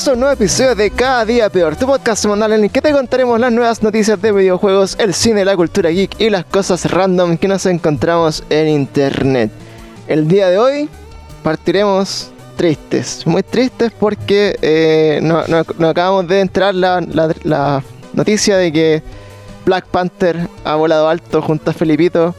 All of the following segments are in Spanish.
bienvenidos a un nuevo episodio de Cada Día Peor, tu podcast semanal en el que te contaremos las nuevas noticias de videojuegos, el cine, la cultura geek y las cosas random que nos encontramos en internet. El día de hoy partiremos tristes, muy tristes porque eh, no, no- no acabamos de entrar la, la- la noticia de que Black Panther ha volado alto junto a Felipito.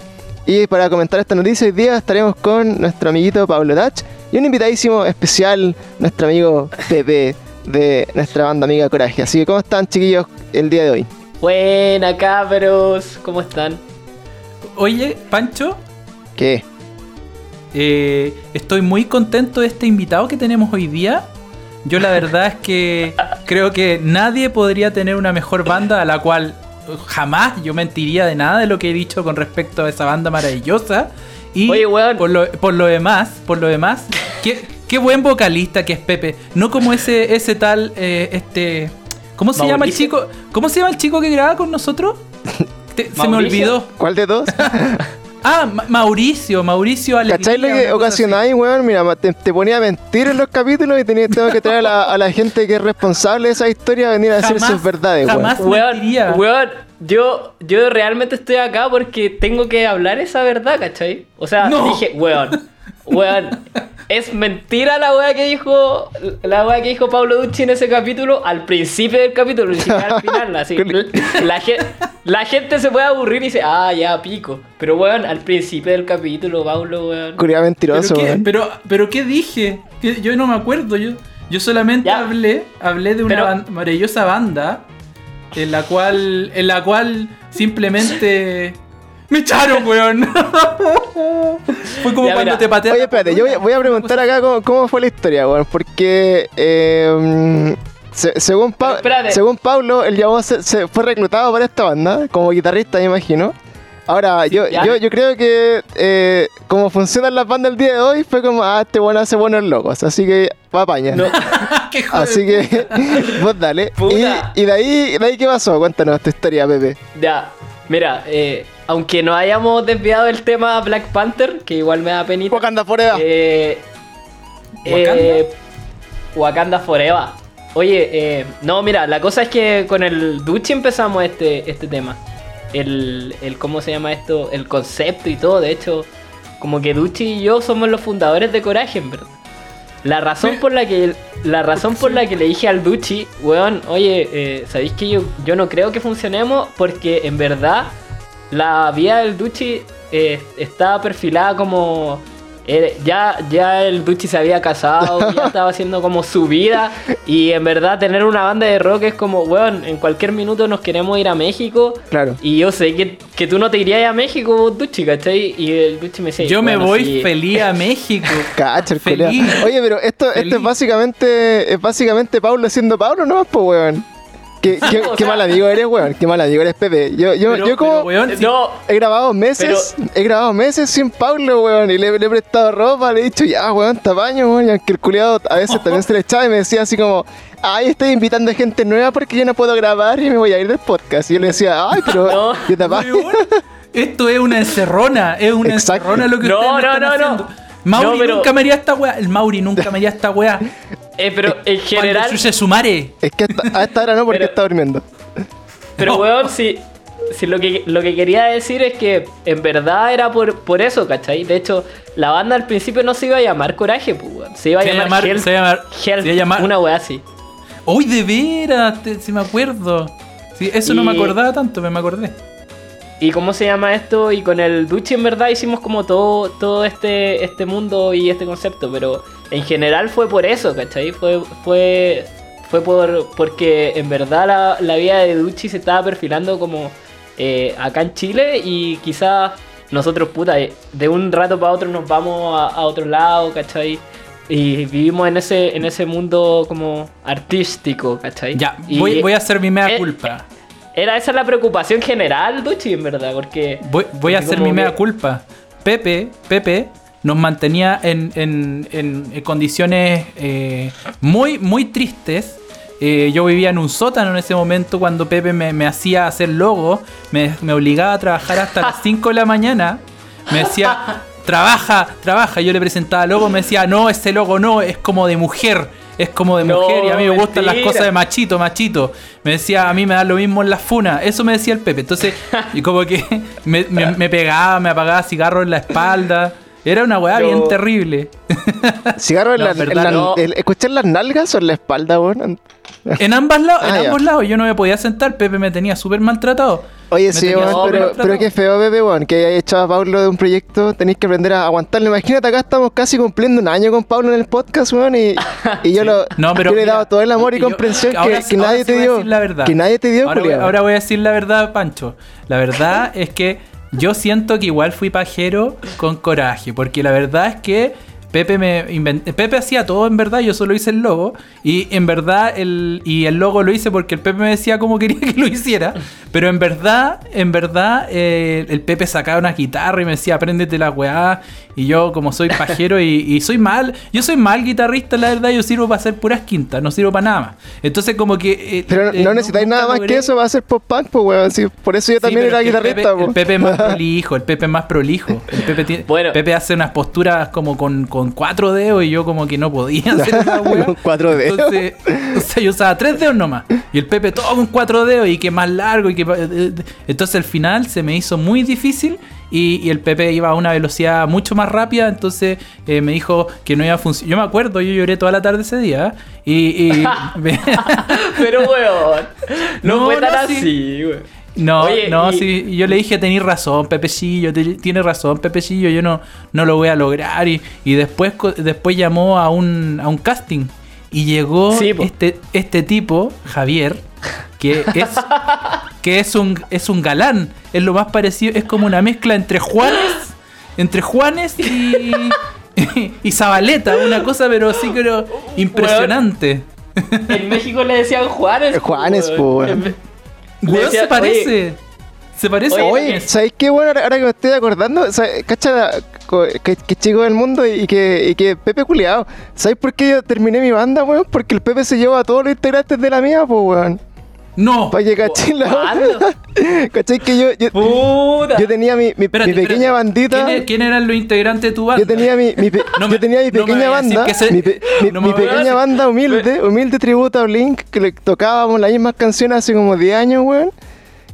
Y para comentar esta noticia hoy día estaremos con nuestro amiguito Pablo Dach y un invitadísimo especial, nuestro amigo Pepe de nuestra banda amiga Coraje. Así que, ¿cómo están chiquillos el día de hoy? Buena cabros, ¿cómo están? Oye, Pancho, ¿Qué? eh, estoy muy contento de este invitado que tenemos hoy día. Yo la verdad es que creo que nadie podría tener una mejor banda a la cual jamás yo mentiría de nada de lo que he dicho con respecto a esa banda maravillosa. Y Oye, weón. por, lo, por lo demás, por lo demás, qué, qué buen vocalista que es Pepe. No como ese, ese tal, eh, este... ¿Cómo se llama el chico? ¿Cómo se llama el chico que graba con nosotros? Te- se me olvidó. ¿Cuál de todos? Ah, Ma- Mauricio, Mauricio Alegría. ¿Cachai lo que ocasionáis, weón? Mira, te, te ponía a mentir en los capítulos y tenía, tengo que traer a la, a la gente que es responsable de esa historia a venir a decir Jamás, sus verdades, weón. jamás. Weón, weón, yo, yo realmente estoy acá porque tengo que hablar esa verdad, ¿cachai? O sea, No. dije, weón, weón, es mentira la weá que dijo, la weá que dijo Pablo Ducci en ese capítulo, al principio del capítulo, ni siquiera al final, así. La, la gente se puede aburrir y dice, ah, ya, pico. Pero weón, al principio del capítulo, Pablo, weón. Curia mentiroso, ¿Pero qué, weón. pero, pero ¿qué dije? Que Yo no me acuerdo. Yo, yo solamente Ya. hablé, hablé de una Pero- ban- maravillosa banda en la cual, en la cual simplemente me echaron, weón. Fue como Ya, cuando mira. te patean. Oye, espérate, yo voy a, voy a preguntar acá cómo, cómo fue la historia, weón, porque eh, se- según, Pa- Pero según Pablo, el llamó se, se fue reclutado para esta banda como guitarrista, me imagino. Ahora, yo, yo, yo creo que eh, como funcionan las bandas el día de hoy, fue como, ah, este bueno hace buenos locos, así que va a paña. No. Así que, vos dale. Y, y de, ahí, de ahí, ¿qué pasó? Cuéntanos tu historia, Pepe. Ya, mira, eh, aunque no hayamos desviado el tema Black Panther, que igual me da penita. Wakanda Forever. Eh, eh, Wakanda Forever. Oye, eh, no, mira, la cosa es que con el Duchi empezamos este, este tema. El, el, ¿cómo se llama esto? El concepto y todo. De hecho, como que Duchi y yo somos los fundadores de Coraje, en verdad. La razón por la que la razón por la que le dije al Duchi, weón, oye, eh, ¿sabéis que yo, yo no creo que funcionemos? Porque en verdad la vida del Duchi eh, está perfilada como eh, ya, ya el Duchi se había casado, ya estaba haciendo como su vida. Y en verdad tener una banda de rock es como, weón, en cualquier minuto nos queremos ir a México. Claro. Y yo sé que, que tú no te irías a México, vos, Duchi, ¿cachai? Y el Duchi me decía, Yo me bueno, voy sí. feliz a México. Cacha. Oye, pero esto, esto es básicamente es básicamente Pablo siendo Pablo nomás, pues, weón. Qué, qué- o qué sea- mal amigo eres, weón. Qué mal amigo eres, Pepe. Yo, yo, Pero- yo como pero, weón, si- No, he grabado meses, he grabado meses sin Pablo, weón. Y le, le he prestado ropa, le he dicho, ya, weón, tamaño, weón. Y aunque el culiado a veces también se le echaba y me decía así como, ay, estoy invitando gente nueva porque yo no puedo grabar y me voy a ir del podcast. Y yo le decía, ay, pero No. yo te apago". Weón, Esto es una encerrona, es una Exacto. encerrona lo que No, ustedes me no, están no, no. haciendo. Mauri No, pero- nunca me haría esta weá. El Mauri nunca me haría esta weá. eh, pero en general, Cuando su mare. Es que hasta- a esta hora no porque Pero- está durmiendo. pero weón, si, si lo, que, lo que quería decir es que en verdad era por, por eso, ¿cachai? De hecho, la banda al principio no se iba a llamar Coraje, pues, weón. Se iba a Se llamar, llamar- Hell- se iba a llamar- Hell- se iba a llamar- una weá así. Uy, de veras, si me acuerdo. Sí, eso no me acordaba tanto, pero me acordé. ¿Y cómo se llama esto? Y con el Duchi en verdad hicimos como todo, todo este, este mundo y este concepto, pero en general fue por eso, ¿cachai? Fue, fue, fue por, porque en verdad la, la vida de Duchi se estaba perfilando como eh, acá en Chile y quizás nosotros, puta, eh, de un rato para otro nos vamos a, a otro lado, ¿cachai? Y vivimos en ese, en ese mundo como artístico, ¿cachai? Ya, Y voy, voy a hacer mi mea eh, culpa. Era esa la preocupación general, Duchi, en verdad, porque... Voy, voy a hacer mi mea culpa. Pepe, Pepe nos mantenía en, en- en- en condiciones eh, muy, muy tristes. Eh, yo vivía en un sótano en ese momento cuando Pepe me, me hacía hacer logo, me, me obligaba a trabajar hasta las 5 de la mañana. Me decía, trabaja, trabaja. Yo le presentaba logo, me decía, no, ese logo no, es como de mujer. Es como de No, mujer y a mí me gustan las cosas de machito, machito. Me decía, a mí me da lo mismo en las funas. Eso me decía el Pepe. Entonces, y como que me, me- me pegaba, me apagaba cigarros en la espalda. Era una weá Yo- bien terrible. ¿Cigarro en No, la, en la- no. el- ¿Escuchar las nalgas o en la espalda, weón? En ambos lados, Ah, en ya. ambos lados. Yo no me podía sentar. Pepe me tenía súper maltratado. Oye, Me sí, weón, pero, qué feo, bebé, weón, que haya echado a Pablo de un proyecto. Tenéis que aprender a aguantarlo. Imagínate, acá estamos casi cumpliendo un año con Pablo en el podcast, weón, y, y yo, lo, No, pero yo le he dado todo el amor y yo- comprensión ahora que, sí- que ahora nadie sí te dio. Que nadie te dio, ahora, voy, culiao. ahora voy a decir la verdad, Pancho. La verdad es que yo siento que igual fui pajero con coraje, porque la verdad es que Pepe me invent- Pepe hacía todo en verdad, yo solo hice el logo y en verdad el y el logo lo hice porque el Pepe me decía cómo quería que lo hiciera, pero en verdad, en verdad eh, el Pepe sacaba una guitarra y me decía, "Apréndete la weá" y yo como soy pajero y, y soy mal, yo soy mal guitarrista, la verdad, yo sirvo para hacer puras quintas, no sirvo para nada más. Entonces como que eh, Pero eh, no necesitáis nada más que eso, va a ser pop-punk, pues, weón. sí, por eso yo Sí, también era es que el guitarrista, Pepe, el Pepe es más prolijo, el Pepe es más prolijo. El Pepe, tiene- Bueno. Pepe hace unas posturas como con, con cuatro dedos y yo como que no podía hacer esa wea. Con cuatro dedos. Entonces, o sea, yo usaba tres dedos nomás. Y el Pepe todo con cuatro dedos y que más largo y que... pa- eh, eh, Entonces al final se me hizo muy difícil y, y el Pepe iba a una velocidad mucho más rápida, entonces eh, me dijo que no iba a funcionar. Yo me acuerdo, yo lloré toda la tarde ese día ¿eh? y... y- Pero, weón. No, No, fue tan no, sí. así, weón. No, Oye, no, y- sí, yo le dije, tenés razón, Pepecillo, te- tienes razón, Pepecillo, yo no, no lo voy a lograr. Y, y después, después llamó a un, a un casting y llegó Sí, este, este tipo, Javier, que es, que es un, es un galán, es lo más parecido, es como una mezcla entre Juanes, entre Juanes y, y Zabaleta, una cosa pero así pero impresionante. En México le decían Juanes. Juanes, weón. Weón. Se parece. Se parece Oye. ¿sabéis qué bueno ahora, ahora que me estoy acordando? Cacha que chico del mundo y que, y que Pepe culiado. ¿Sabéis por qué yo terminé mi banda, weón? Porque el Pepe se llevó a todos los integrantes de la mía, pues, weón. No. Para que caché la. ¿Cachai? Que yo, yo, Puta. yo tenía mi, mi, Espérate, mi pequeña espérate. bandita. ¿Quién, quién eran los integrantes de tu banda? Yo tenía mi, mi pe- No yo tenía mi pequeña banda, se- mi, pe- no pequeña banda humilde, humilde tributo a Blink, que le tocábamos las mismas canciones hace como 10 años, weón.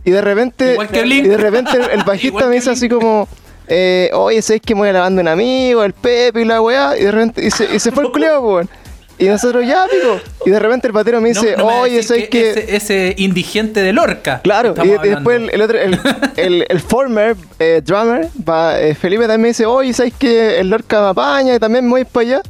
Y de repente, Igual que Blink. y de repente el, el bajista me dice así como, eh, oye, ¿sabes que me voy a la banda de un amigo, el Pepe y la weá? Y de repente, y se, y se fue el culiao, weón. Y nosotros, ya, pico. Y de repente el batero me No- dice, no me oye, decís ¿sabes que Ese, ese indigente de Lorca. Claro, y, después el, otro, el, el, el former eh, drummer, va, eh, Felipe también me dice, oye, ¿sabes que el Lorca me apaña y también me voy para allá?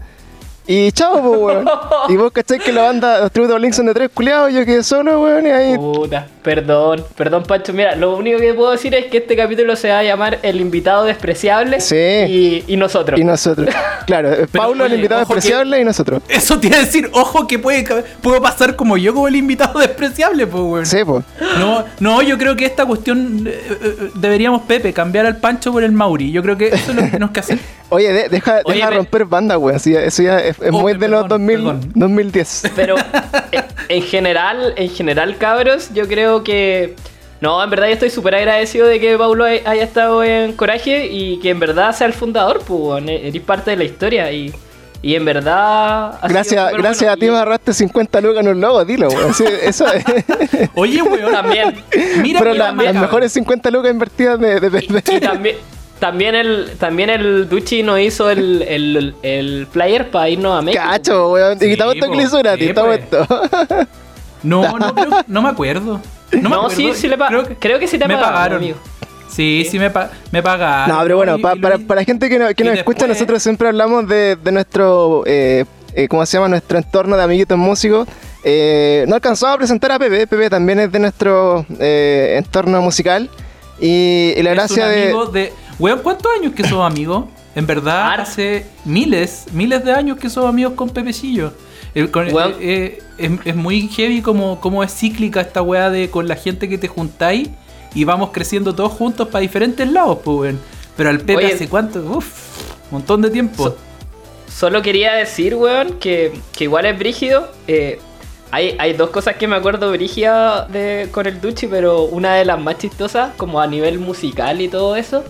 Y chao, pues, weón. y vos cacháis que la banda, los tributos Link son de tres culiados, yo quedé solo, weón, y ahí... Puta, perdón, perdón Pancho. Mira, lo único que puedo decir es que este capítulo se va a llamar El invitado despreciable Sí. y, y nosotros. Y nosotros. Claro, eh, Paulo, el invitado que- despreciable, y nosotros. Eso te iba a decir, ojo que puede, puedo pasar como yo como el invitado despreciable, pues, weón. Sí, pues. No, no, yo creo que esta cuestión eh, eh, deberíamos, Pepe, cambiar al Pancho por el Mauri. Yo creo que eso es lo que tenemos que hacer. Oye, de- deja, Oye, deja me- romper banda, weón. sí, eso ya es, es Oh, muy de los perdón, 2000, perdón. 2010. Pero eh, en general, en general, cabros, yo creo que. No, en verdad yo estoy súper agradecido de que Paulo hay- haya estado en Coraje y que en verdad sea el fundador, pues, weón, e- eres parte de la historia y, y en verdad... Gracias, gracias bueno. a ti Y me agarraste 50 lucas en un logo, dilo, weón. Sí, eso es. Oye, weón. También. Mira, Pero la- las mejores 50 lucas invertidas de, de Y Pepe. también, también el también el Duchi nos hizo el, el, el flyer para irnos a México. Cacho, weón. Sí, Y quitamos esto po, que le hizo gratis, estamos pues. esto. No, no, creo- no me acuerdo. No, me No, sí, sí le creo que sí te me pagaron, pagaron. amigo. Sí, sí me, pa- me pagaron. No, pero bueno, pa- para, para la gente que, no- que y nos escucha, después- nosotros siempre hablamos de, de nuestro, eh, eh, ¿cómo se llama? Nuestro entorno de amiguitos músicos. Eh, no alcanzamos a presentar a Pepe, Pepe también es de nuestro eh, entorno musical. Y, y la es gracia un de... amigo de... Weón, ¿cuántos años que somos amigos? En verdad, hace miles, miles de años que somos amigos con Pepecillo. El- con- Weón. eh, eh, es, es muy heavy como, como es cíclica esta weá de con la gente que te juntáis y vamos creciendo todos juntos para diferentes lados, pues, weón. Pero al Pepe Oye. hace cuánto, uff, montón de tiempo. So- Solo quería decir, weón, que, que igual es brígido. eh, hay, hay dos cosas que me acuerdo brígida de, con el Duchi, pero una de las más chistosas, como a nivel musical y todo eso,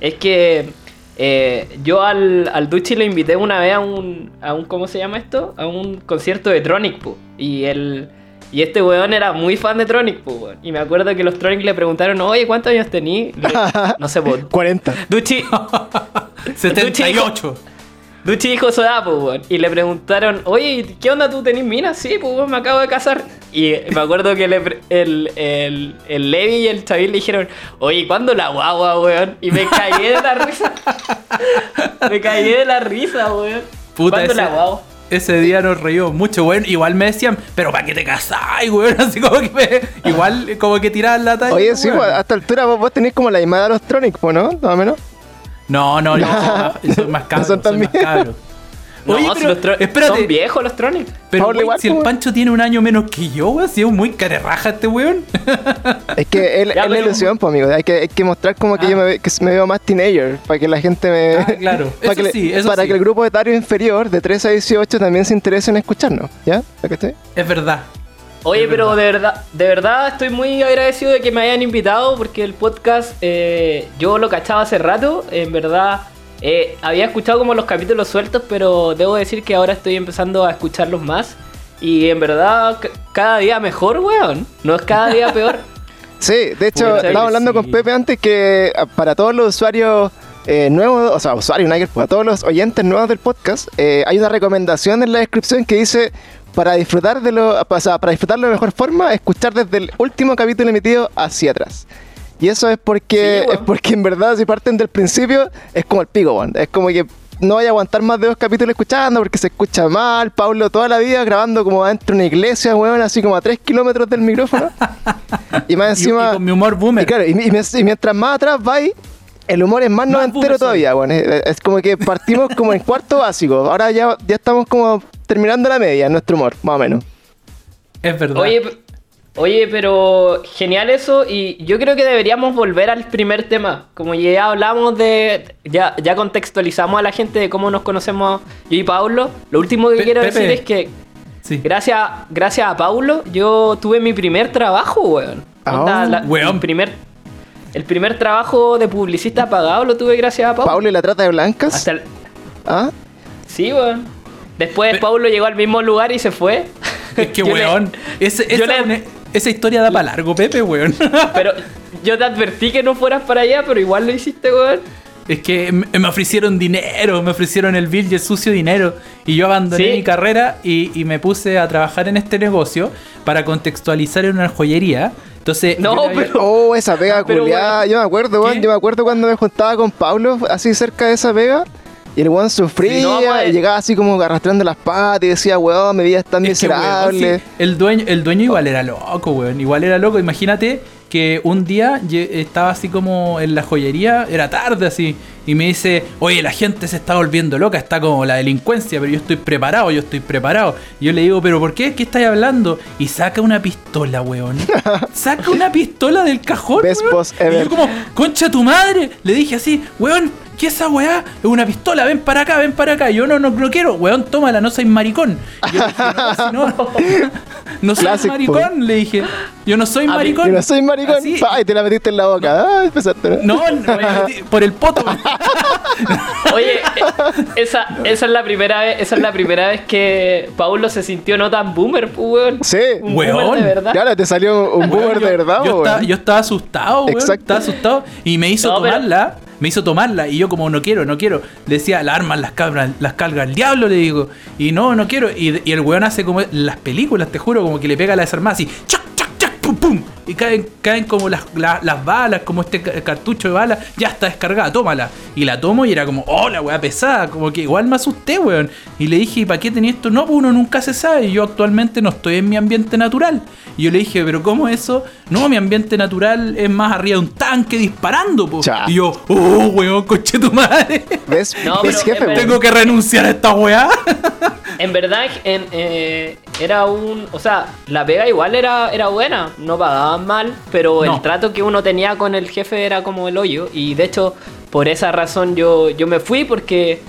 es que eh, yo al, al Duchi lo invité una vez a un, a un, ¿cómo se llama esto? A un concierto de Tronic, po. Y el... Y este weón era muy fan de Tronic, po, weón. Y me acuerdo que los Tronic le preguntaron, oye, ¿cuántos años tení? Le- No sé, po. 40. Duchi, 78. Duchi dijo su edad, pues, weón. Y le preguntaron, oye, ¿qué onda tú tenés mina? Sí, pues, weón, me acabo de casar. Y me acuerdo que le pre- el, el, el Levi y el Chavil le dijeron, oye, ¿cuándo la guagua, weón? Y me cagué de la risa. me cagué de la risa, weón. Puta, ¿Cuándo ese, la guagua? ese día nos reímos mucho, weón. Igual me decían, pero ¿para qué te casás, weón? Así como que me- igual como que tiraban la talla. Oye, sí, weón. pues, a esta altura vos, vos tenés como la imagen de los Tronic, pues, ¿no? Más o menos. No, no, yo soy más, yo soy más cabro, Son soy más también. cabro. No, Oye, si pero, los tro- espérate, Son viejos los Tronic. pero igual, si el. Pancho tiene un año menos que yo, weón, si es muy carerraja este weón. Es que él, Ya, es la pero- ilusión, pues, amigo. Hay que, hay que mostrar como que Ah. yo me, ve- que me veo más teenager, para que la gente me... Ah, claro. para Eso que, sí, eso para sí. que el grupo etario inferior, de 13 a 18, también se interese en escucharnos, ¿ya? ¿Ya que estoy? Es verdad. Oye, Es pero verdad. de verdad, de verdad estoy muy agradecido de que me hayan invitado porque el podcast eh, yo lo cachaba hace rato. En verdad, eh, había escuchado como los capítulos sueltos, pero debo decir que ahora estoy empezando a escucharlos más. Y en verdad, cada día mejor, weón. No es cada día peor. Sí, de hecho, estaba hablando sí. con Pepe antes que ah, para todos los usuarios eh, nuevos, o sea, usuarios, Nigel, para todos los oyentes nuevos del podcast, eh, hay una recomendación en la descripción que dice para disfrutar de lo, o sea, para disfrutarlo de mejor forma, escuchar desde el último capítulo emitido hacia atrás. Y eso es porque, Sí, weón. es porque en verdad si parten del principio es como el pico, weón. Es como que no vaya a aguantar más de dos capítulos escuchando porque se escucha mal. Pablo toda la vida grabando como adentro de una iglesia, weón, así como a 3 kilómetros del micrófono. y más Y- encima... y con mi humor boomer. Y claro, y, y mi- y mientras más atrás vais, el humor es más Más noventero todavía, bueno, es, es como que partimos como en cuarto básico. Ahora ya, ya estamos como terminando la media en nuestro humor, más o menos. Es verdad. Oye, oye, pero genial eso y yo creo que deberíamos volver al primer tema. Como ya hablamos de, ya, ya contextualizamos a la gente de cómo nos conocemos yo y Paulo. Lo último que Pe- quiero Pepe. decir es que sí. gracias, gracias a Paulo yo tuve mi primer trabajo, weón. Ah, la- weón. El primer, el primer trabajo de publicista pagado lo tuve gracias a Paulo. Pablo y la trata de blancas. Hasta el- ¿Ah? Sí, weón. Después Paulo llegó al mismo lugar y se fue. Es que, le- weón, ese- esa, le- una- esa historia da para largo, Pepe, weón. Pero yo te advertí que no fueras para allá, pero igual lo hiciste, weón. Es que me me ofrecieron dinero, me ofrecieron el bill y el sucio dinero. Y yo abandoné Sí. mi carrera y, y me puse a trabajar en este negocio para contextualizar en una joyería. Entonces, No, había- pero- Oh, esa pega culiada. Yo me acuerdo, weón. Yo me acuerdo cuando me juntaba con Pablo así cerca de esa pega. Y el weón sufría Sí, no, vamos a- y llegaba así como arrastrando las patas y decía, weón, mi vida es tan Es que, weón, miserable. sí, el, dueño, el dueño igual era loco, weón. Igual era loco. Imagínate que un día estaba así como en la joyería, era tarde así, y me dice, oye, la gente se está volviendo loca, está como la delincuencia, pero yo estoy preparado, yo estoy preparado. Y yo le digo, pero ¿por qué? ¿Qué estáis hablando? Y saca una pistola, weón. saca una pistola del cajón. Weón. Y yo como, concha tu madre. Le dije así, weón, ¿qué es esa weá? Es una pistola, ven para acá, ven para acá. Yo no, no, no quiero, weón, tómala, no soy maricón. Y yo le dije, no, si no, no soy Classic, maricón, le dije. Yo no soy A mí- maricón. Yo no soy maricón. Así- Pa, y te la metiste en la boca. Ah, empezaste. ¿no? no, no, me metí por el poto. Oye, esa, esa es la primera vez, esa es la primera vez que Paulo se sintió no tan boomer, pues, weón. Sí. Un Weón. boomer de verdad. Claro, te salió un boomer de verdad, yo, weón. estaba, yo estaba asustado, weón. Exacto. Estaba asustado. Y me hizo No, pero- tomarla. Me hizo tomarla. Y yo, como no quiero, no quiero. Decía, la armas las carga, las carga el diablo, le digo. Y no, no quiero. Y, el weón hace como las películas, te juro, como que le pega a la desarmada así. ¡Pum, pum! Y caen, caen como las, la- las balas, como este ca- cartucho de balas. Ya está descargada, tómala. Y la tomo y era como, oh, la weá pesada. Como que igual me asusté, weón. Y le dije, ¿y para qué tenía esto? No, pues uno nunca se sabe. Y yo actualmente no estoy en mi ambiente natural. Y yo le dije, ¿pero cómo eso? No, mi ambiente natural es más arriba de un tanque disparando, po. Y yo, oh, weón, coche tu madre. ¿Ves? No, ¿Ves, pero- jefe? Tengo que renunciar a esta weá. En verdad, en, eh, era un. O sea, la pega igual era, era buena, no pagaban mal, pero No. el trato que uno tenía con el jefe era como el hoyo. Y de hecho, por esa razón yo, yo me fui porque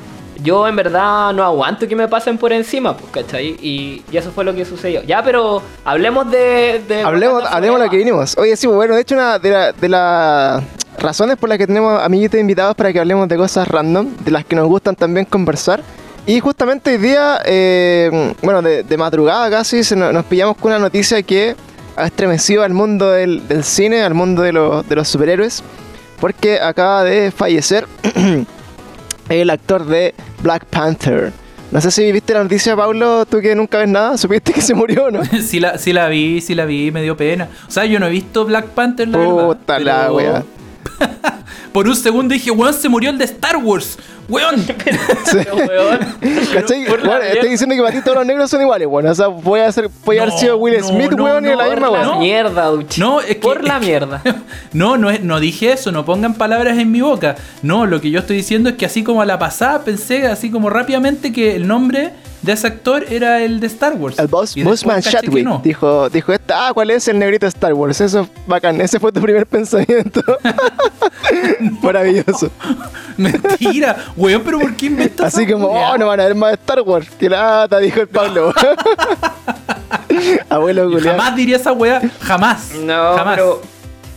yo en verdad no aguanto que me pasen por encima, pues, ¿cachai? Y, y eso fue lo que sucedió. Ya, pero hablemos de. de Hablemos, hablemos de lo que vinimos. Oye, sí, bueno, de hecho, una de la, de la razones por las que tenemos amiguitos invitados para que hablemos de cosas random, de las que nos gustan también conversar. Y justamente hoy día, eh, bueno, de, de madrugada casi, se nos, nos pillamos con una noticia que ha estremecido al mundo del, del cine, al mundo de, los- de los superhéroes, porque acaba de fallecer el actor de Black Panther. No sé si viste la noticia, Pablo, tú que nunca ves nada, supiste que se murió, ¿no? sí, la, sí la vi, sí la vi, me dio pena. O sea, yo no he visto Black Panther, la verdad. Puta la pero wea. Por un segundo dije, weón, se murió el de Star Wars. Weón. Pero, weón, ¿Cachai? Bueno, estoy diciendo que para ti todos los negros son iguales, bueno. O sea, puede, hacer, puede haber No, sido Will no, Smith, no, weón, y no, la misma Por la No. weón. mierda, Duchi. No, es que- Por la es que- mierda. No, no, es- no dije eso, no pongan palabras en mi boca. No, lo que yo estoy diciendo es que así como a la pasada pensé así como rápidamente que el nombre de ese actor era el de Star Wars. El boss, Bossman Chadwick no. dijo, dijo esta, ah, ¿cuál es el negrito de Star Wars? Eso es bacán, ese fue tu primer pensamiento. Maravilloso. Mentira, weón, pero ¿por qué inventas Así como, oh, no van a ver más Star Wars. Que lata, dijo el Pablo. Abuelo Julián. Jamás diría esa weá, jamás. No, jamás. pero.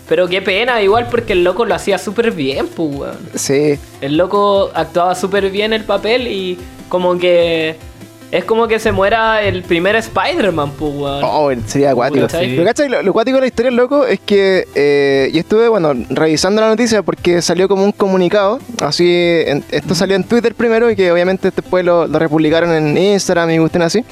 Pero qué pena, igual porque el loco lo hacía súper bien, pues, weón. Sí, El loco actuaba súper bien el papel y como que. Es como que se muera el primer Spider-Man, pues, weón. oh, sería acuático. ¿Cachai? Pero ¿cachai? Lo, lo acuático de la historia, loco, es que. Eh, y estuve, bueno, revisando la noticia porque salió como un comunicado. Así, en- esto salió en Twitter primero y que obviamente después lo, lo republicaron en Instagram y gusten así.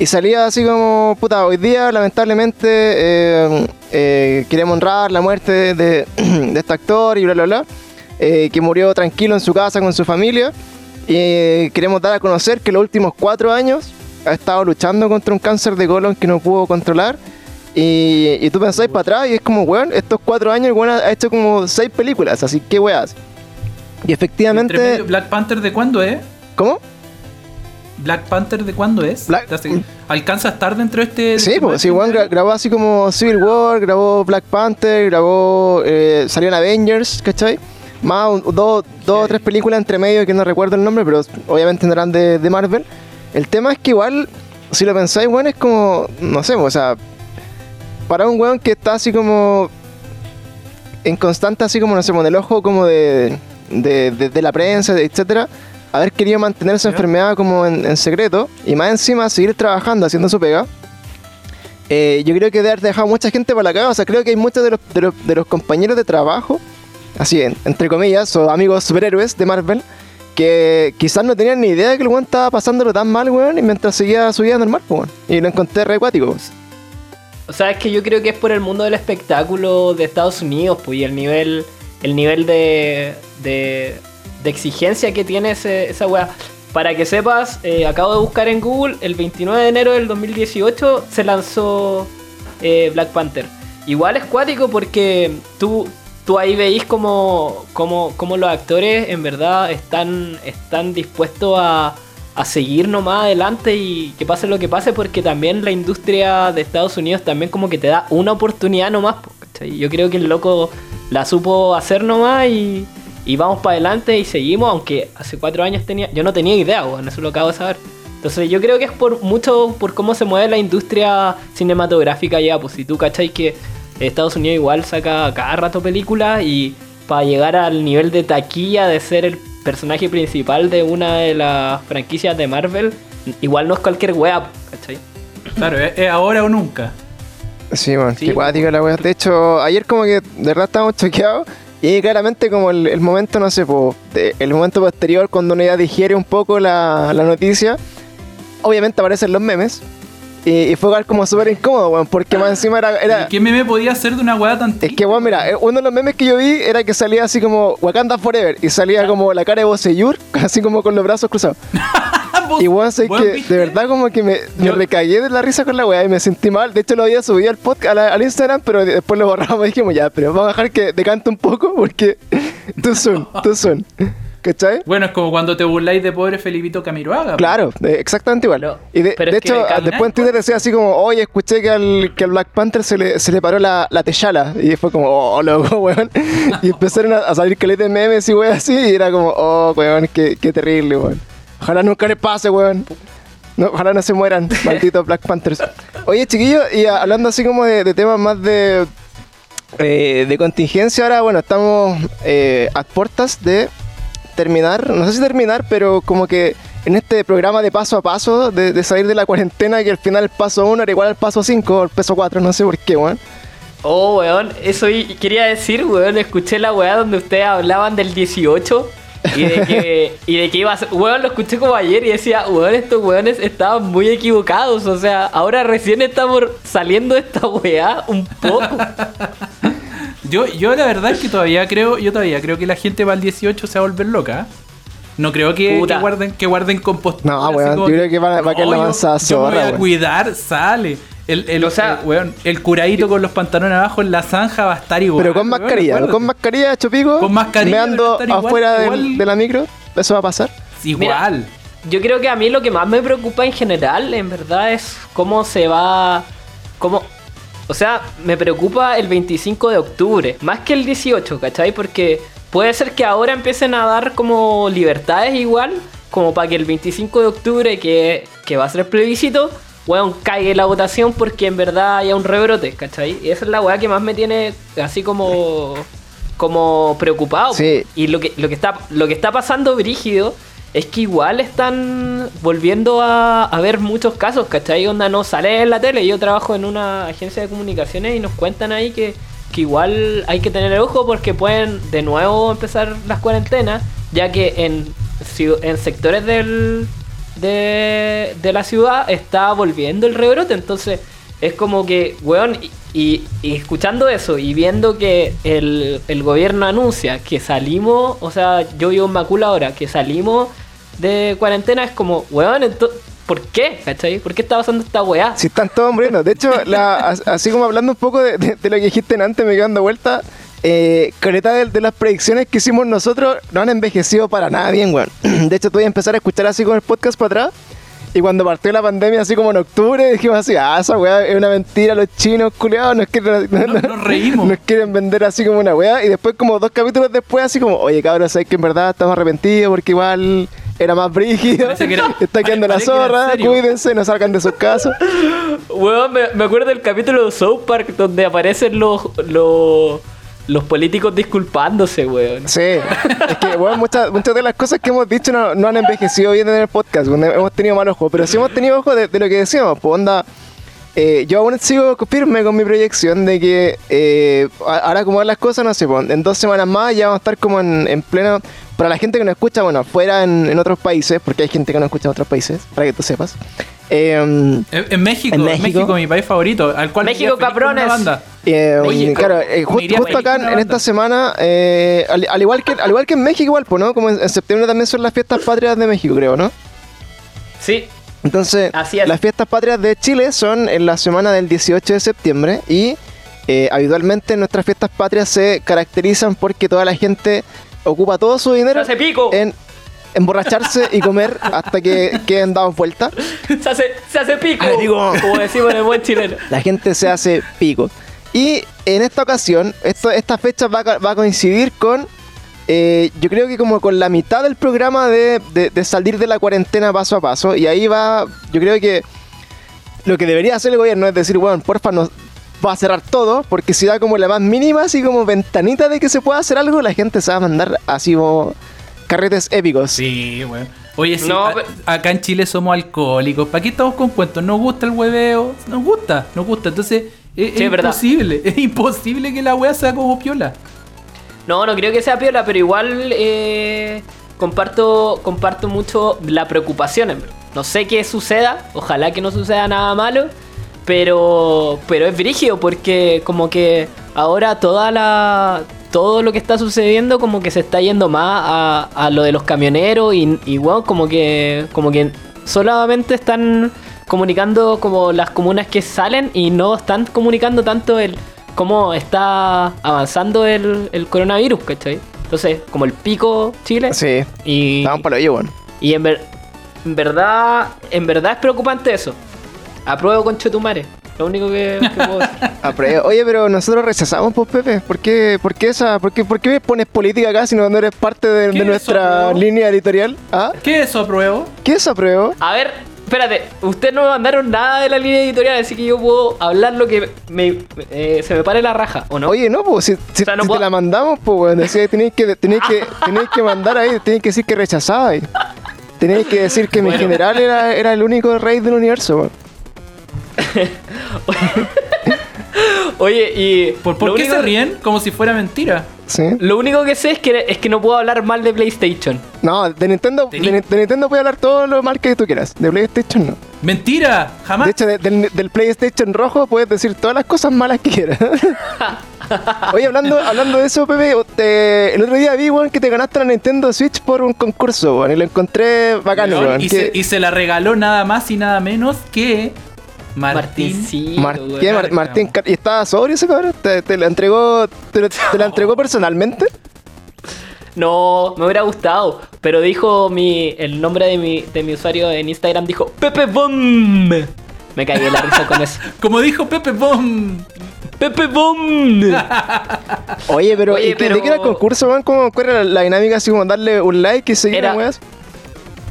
Y salía así como, puta, hoy día lamentablemente eh, eh, queremos honrar la muerte de, de- de este actor y bla, bla, bla. eh, que murió tranquilo en su casa con su familia. Y queremos dar a conocer que los últimos cuatro años ha estado luchando contra un cáncer de colon que no pudo controlar. Y, y tú pensáis para atrás y es como, weón, estos cuatro años el weón ha hecho como seis películas, así que weas. Y Entre efectivamente... medio, ¿Black Panther de cuándo es? ¿Cómo? ¿Black Panther de cuándo es? Black- ¿Te hace- ¿Alcanza a estar dentro de este.? Sí, este- pues sí, Juan gra- grabó así como Civil War, grabó Black Panther, grabó. Eh, salió en Avengers, ¿cachai? Más un- dos o tres películas entre medio que no recuerdo el nombre, pero obviamente no eran de, de Marvel. El tema es que igual, si lo pensáis, weón, es como. No sé, o sea. Para un weón que está así como. En constante, así como, no sé, con el ojo como de. de, de- de la prensa, etcétera. Haber querido mantener esa Ya. enfermedad como en, en secreto. Y más encima seguir trabajando, haciendo su pega. Eh, yo creo que debe haber dejado mucha gente por la caga. O sea, creo que hay muchos de los, de los, de los compañeros de trabajo, así en- entre comillas, o amigos superhéroes de Marvel, que quizás no tenían ni idea de que el weón estaba pasándolo tan mal, weón, y mientras seguía su vida normal, pues, weón. Y lo encontré re acuático. pues. O sea, es que yo creo que es por el mundo del espectáculo de Estados Unidos, pues, y el nivel, el nivel de, de, de exigencia que tiene ese- esa weá. Para que sepas, eh, acabo de buscar en Google, el 29 de enero del 2018 se lanzó eh, Black Panther. Igual es cuático porque tú, tú ahí veis como, como, como los actores en verdad están, están dispuestos a, a seguir nomás adelante y que pase lo que pase porque también la industria de Estados Unidos también como que te da una oportunidad nomás. ¿cachai? Yo creo que el loco la supo hacer nomás y, y vamos para adelante y seguimos, aunque hace cuatro años tenía, yo no tenía idea, weón, eso lo acabo de saber. Entonces yo creo que es por mucho por cómo se mueve la industria cinematográfica ya, pues si tú cachai que Estados Unidos igual saca cada rato películas y para llegar al nivel de taquilla de ser el personaje principal de una de las franquicias de Marvel, igual no es cualquier wea, ¿cachai? Claro, es, es ahora o nunca. Sí, man, Sí, qué cuática la weá. De hecho, ayer como que de verdad estábamos choqueados. Y claramente como el, el momento, no sé, po, de- el momento posterior cuando uno ya digiere un poco la, la noticia, obviamente aparecen los memes. Y, y fue igual como súper incómodo, weón, porque más encima era... era ¿Y ¿Qué meme podía ser de una weá tan es que, weón, mira, eh, uno de los memes que yo vi era que salía así como Wakanda Forever y salía como la cara de Boseyur, así como con los brazos cruzados. Y weón, sé que ¿viste? de verdad como que me, me Yo- recagué de la risa con la weá y me sentí mal. De hecho lo había subido al podcast, al, al Instagram, pero después lo borramos y dijimos ya, pero vamos a dejar que decante un poco porque tú son, tú son. ¿Cachai? Bueno, es como cuando te burláis de pobre Felipito Camiroaga. Claro, eh, exactamente igual. No, y de, hecho, después en Twitter decía así como, oye, escuché que al, que al Black Panther se le, se le paró la, la techala. Y fue como, oh, loco, weón. Y empezaron a, a salir caleta de memes y weón así. Y era como, oh, weón, qué, qué terrible, weón. Ojalá nunca le pase, weón. No, ojalá no se mueran, malditos Black Panthers. Oye, chiquillos, y a- hablando así como de, de temas más de, eh, de contingencia ahora, bueno, estamos eh, a puertas de terminar, no sé si terminar, pero como que en este programa de paso a paso, de, de salir de la cuarentena, que al final el paso 1 era igual al paso 5 o el paso 4, no sé por qué, weón. Oh, weón, eso y- quería decir, weón, escuché la weá donde ustedes hablaban del 18 y de que, y de que iba a ser, weón, lo escuché como ayer y decía, weón, estos weones estaban muy equivocados, o sea, ahora recién estamos saliendo de esta weá un poco. Yo, yo la verdad es que todavía creo, yo todavía creo que la gente para el 18 se va a volver loca. No creo que, guarden, que guarden compostura. No, weón, yo creo que va- va a quedar la me voy a weón. cuidar, sale. El, el, O sea- el, weón, el curadito con los pantalones abajo en la zanja va a estar igual. Pero con weón, mascarilla, acuérdate. con mascarilla, chopico, Con mascarilla, me ando va igual, afuera igual. de la micro, eso va a pasar. Igual. Yo creo que a mí lo que más me preocupa en general, en verdad, es cómo se va. Cómo. O sea, me preocupa el 25 de octubre, más que el 18, ¿cachai? Porque puede ser que ahora empiecen a dar como libertades igual, como para que el 25 de octubre, que, que va a ser el plebiscito, weón, caiga la votación porque en verdad haya un rebrote, ¿cachai? Y esa es la weá que más me tiene así como. como preocupado. Sí. Y lo que, lo que está, lo que está pasando, Brígido, es que igual están volviendo a, ver muchos casos, ¿cachai? Onda no sale en la tele. Yo trabajo en una agencia de comunicaciones y nos cuentan ahí que, que igual hay que tener ojo porque pueden de nuevo empezar las cuarentenas, ya que en, en sectores del, de, de la ciudad está volviendo el rebrote. Entonces es como que, weón, y, escuchando eso y viendo que el, el gobierno anuncia que salimos, o sea, yo vivo en Macula ahora, que salimos de cuarentena, es como, weón, ¿por qué? ¿Cachai? ¿Por qué está pasando esta weá? Si están todos muriendo. De hecho, la- así como hablando un poco de, de- de lo que dijiste antes, me quedo dando vuelta. Eh, caleta de, de las predicciones que hicimos nosotros no han envejecido para nada bien, weón. De hecho, tú voy a empezar a escuchar así con el podcast para atrás. Y cuando partió la pandemia, así como en octubre, dijimos así: Ah, esa weá es una mentira, los chinos, culiados, nos quieren, No- nos reímos. nos quieren vender así como una weá. Y después, como dos capítulos después, así como: Oye, cabrón, sabes que en verdad estamos arrepentidos porque igual era más brígido. Que era- Está quedando la que zorra, serio. cuídense, no salgan de sus casas. Weón, me, me acuerdo del capítulo de South Park donde aparecen los, los, los políticos disculpándose, weón. Sí, es que bueno, muchas, muchas de las cosas que hemos dicho no, han envejecido bien en el podcast, hemos tenido mal ojo, pero sí hemos tenido ojo de, de lo que decíamos, pues onda, eh, yo aún sigo firme con mi proyección de que eh, ahora como van las cosas, no sé, pues, en dos semanas más ya vamos a estar como en, en pleno, para la gente que nos escucha, bueno, fuera en, en otros países, porque hay gente que nos escucha en otros países, para que tú sepas. Eh, En, en México, En en México. México, mi país favorito, al cual México, cabrones. banda. Eh, Oye, claro, eh, justo acá en, una en banda. esta semana, eh, al, al igual que, al igual que en México igual, pues, ¿no? Como en, en septiembre también son las fiestas patrias de México, creo, ¿no? Sí, Entonces, las fiestas patrias de Chile son en la semana del 18 de septiembre y eh, habitualmente nuestras fiestas patrias se caracterizan porque toda la gente ocupa todo su se dinero hace pico. en emborracharse y comer hasta que queden dados vuelta. Se hace, se hace pico. Digo. Como decimos en el buen chileno. La gente se hace pico. Y en esta ocasión, esto, esta fecha va a coincidir con, eh, yo creo que como con la mitad del programa de, de- de salir de la cuarentena paso a paso. Y ahí va, yo creo que lo que debería hacer el gobierno es decir, bueno, porfa, nos va a cerrar todo, porque si da como la más mínima, así como ventanita de que se pueda hacer algo, la gente se va a mandar así como carretes épicos. Sí, weón. Oye, sí, No, a- pero- acá en Chile somos alcohólicos. ¿Para qué estamos con cuentos? Nos gusta el hueveo. Nos gusta, nos gusta. Entonces, es, Sí, es es verdad. imposible. Es imposible que la wea sea como piola. No, no creo que sea piola, pero igual eh, comparto, comparto mucho la preocupación. No sé qué suceda, ojalá que no suceda nada malo, pero, pero es brígido porque como que ahora toda la, todo lo que está sucediendo como que se está yendo más a, a lo de los camioneros y, y bueno, como que, como que solamente están comunicando como las comunas que salen y no están comunicando tanto el cómo está avanzando el, el coronavirus, ¿cachai? Entonces, como el pico Chile Sí, y, estamos para ello, bueno. y en, ver- en verdad, en verdad es preocupante eso. Apruebo con Chetumare. Lo único que, que puedo decir. Apruebo. Oye, pero nosotros rechazamos, pues, Pepe. ¿Por qué, por qué esa, por qué, por qué pones política acá si no eres parte de, ¿Qué de es nuestra línea editorial? ¿Ah? ¿Qué es eso, apruebo? ¿Qué es apruebo? A ver, espérate, ustedes no me mandaron nada de la línea editorial, así que yo puedo hablar lo que me, eh, se me pare la raja, ¿o no? Oye, no, pues si, si- O sea, no si puedo- te la mandamos, pues decía tenéis que, tenéis que, tenéis que mandar ahí, tenéis que decir que rechazabais. Tenéis que decir que mi general era, era el único rey del universo, weón. Oye, y. ¿Por, qué único- se ríen? Como si fuera mentira. ¿Sí? Lo único que sé es que, es que no puedo hablar mal de PlayStation. No, de Nintendo, de, Nintendo puedes hablar todo lo mal que tú quieras. De PlayStation no. ¡Mentira! Jamás. De hecho, de- del, del PlayStation rojo puedes decir todas las cosas malas que quieras. Oye, hablando, hablando de eso, Pepe, te- el otro día vi, weón, que te ganaste la Nintendo Switch por un concurso, weón, y lo encontré bacano, Weón, weón. y, que- se, y se la regaló nada más y nada menos que Martín. Martincito, Mar- weón. ¿qué, Mar- Martín Car- ¿Y estaba sobrio ese cabrón? ¿Te, te la entregó, te, te la entregó personalmente? No, me hubiera gustado. Pero dijo mi. El nombre de mi, de mi usuario en Instagram dijo Pepe Bom. Me caí de la risa con eso. Como dijo Pepe Bom. Pepe Bom. Oye, pero, Oye, ¿y pero- ¿de qué era el concurso, weón? ¿Cómo era la, la dinámica? Así como darle un like y seguir Era- las weas.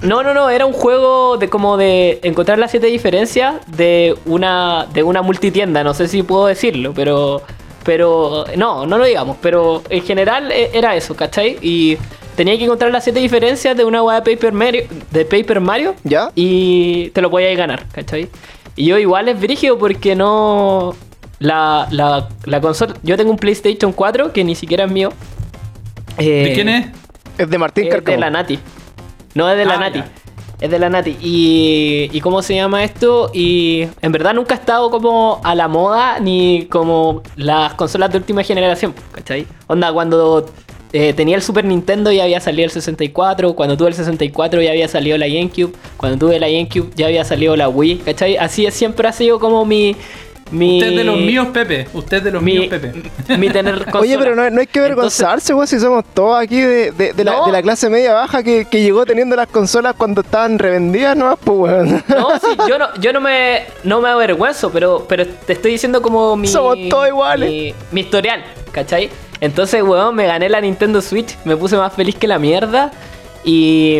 No, no, no, era un juego de como de encontrar las siete diferencias de una de una multitienda, no sé si puedo decirlo, pero pero no, no lo digamos, pero en general eh, era eso, ¿cachai? Y tenía que encontrar las siete diferencias de una web de Paper Mario, de Paper Mario ¿Ya? y te lo podías ganar, ¿cachai? Y yo igual es brígido porque no la, la, la consola, yo tengo un PlayStation 4 que ni siquiera es mío. ¿De Eh, quién es? Es de Martín es de Carcamo. la Nati. No es de la Ah, Nati. ya. Es de la Nati. Y, y cómo se llama esto. Y en verdad nunca ha estado como a la moda ni como las consolas de última generación. ¿Cachai? Onda, cuando eh, tenía el Super Nintendo ya había salido el 64. Cuando tuve el 64 ya había salido la GameCube. Cuando tuve la GameCube ya había salido la Wii. ¿Cachai? Así es, siempre ha sido como mi. Mi Usted de los míos, Pepe. Usted de los mi, míos, Pepe. mi tener consola. Oye, pero no, no hay que avergonzarse, weón, si somos todos aquí de, de- de la, No. de la clase media baja que, que llegó teniendo las consolas cuando estaban revendidas, ¿no? Pues, weón. No, sí, yo no, yo no me, no me avergüenzo, pero, pero te estoy diciendo como mi. Somos todos iguales. Mi, mi historial, ¿cachai? Entonces, weón, me gané la Nintendo Switch, me puse más feliz que la mierda. Y,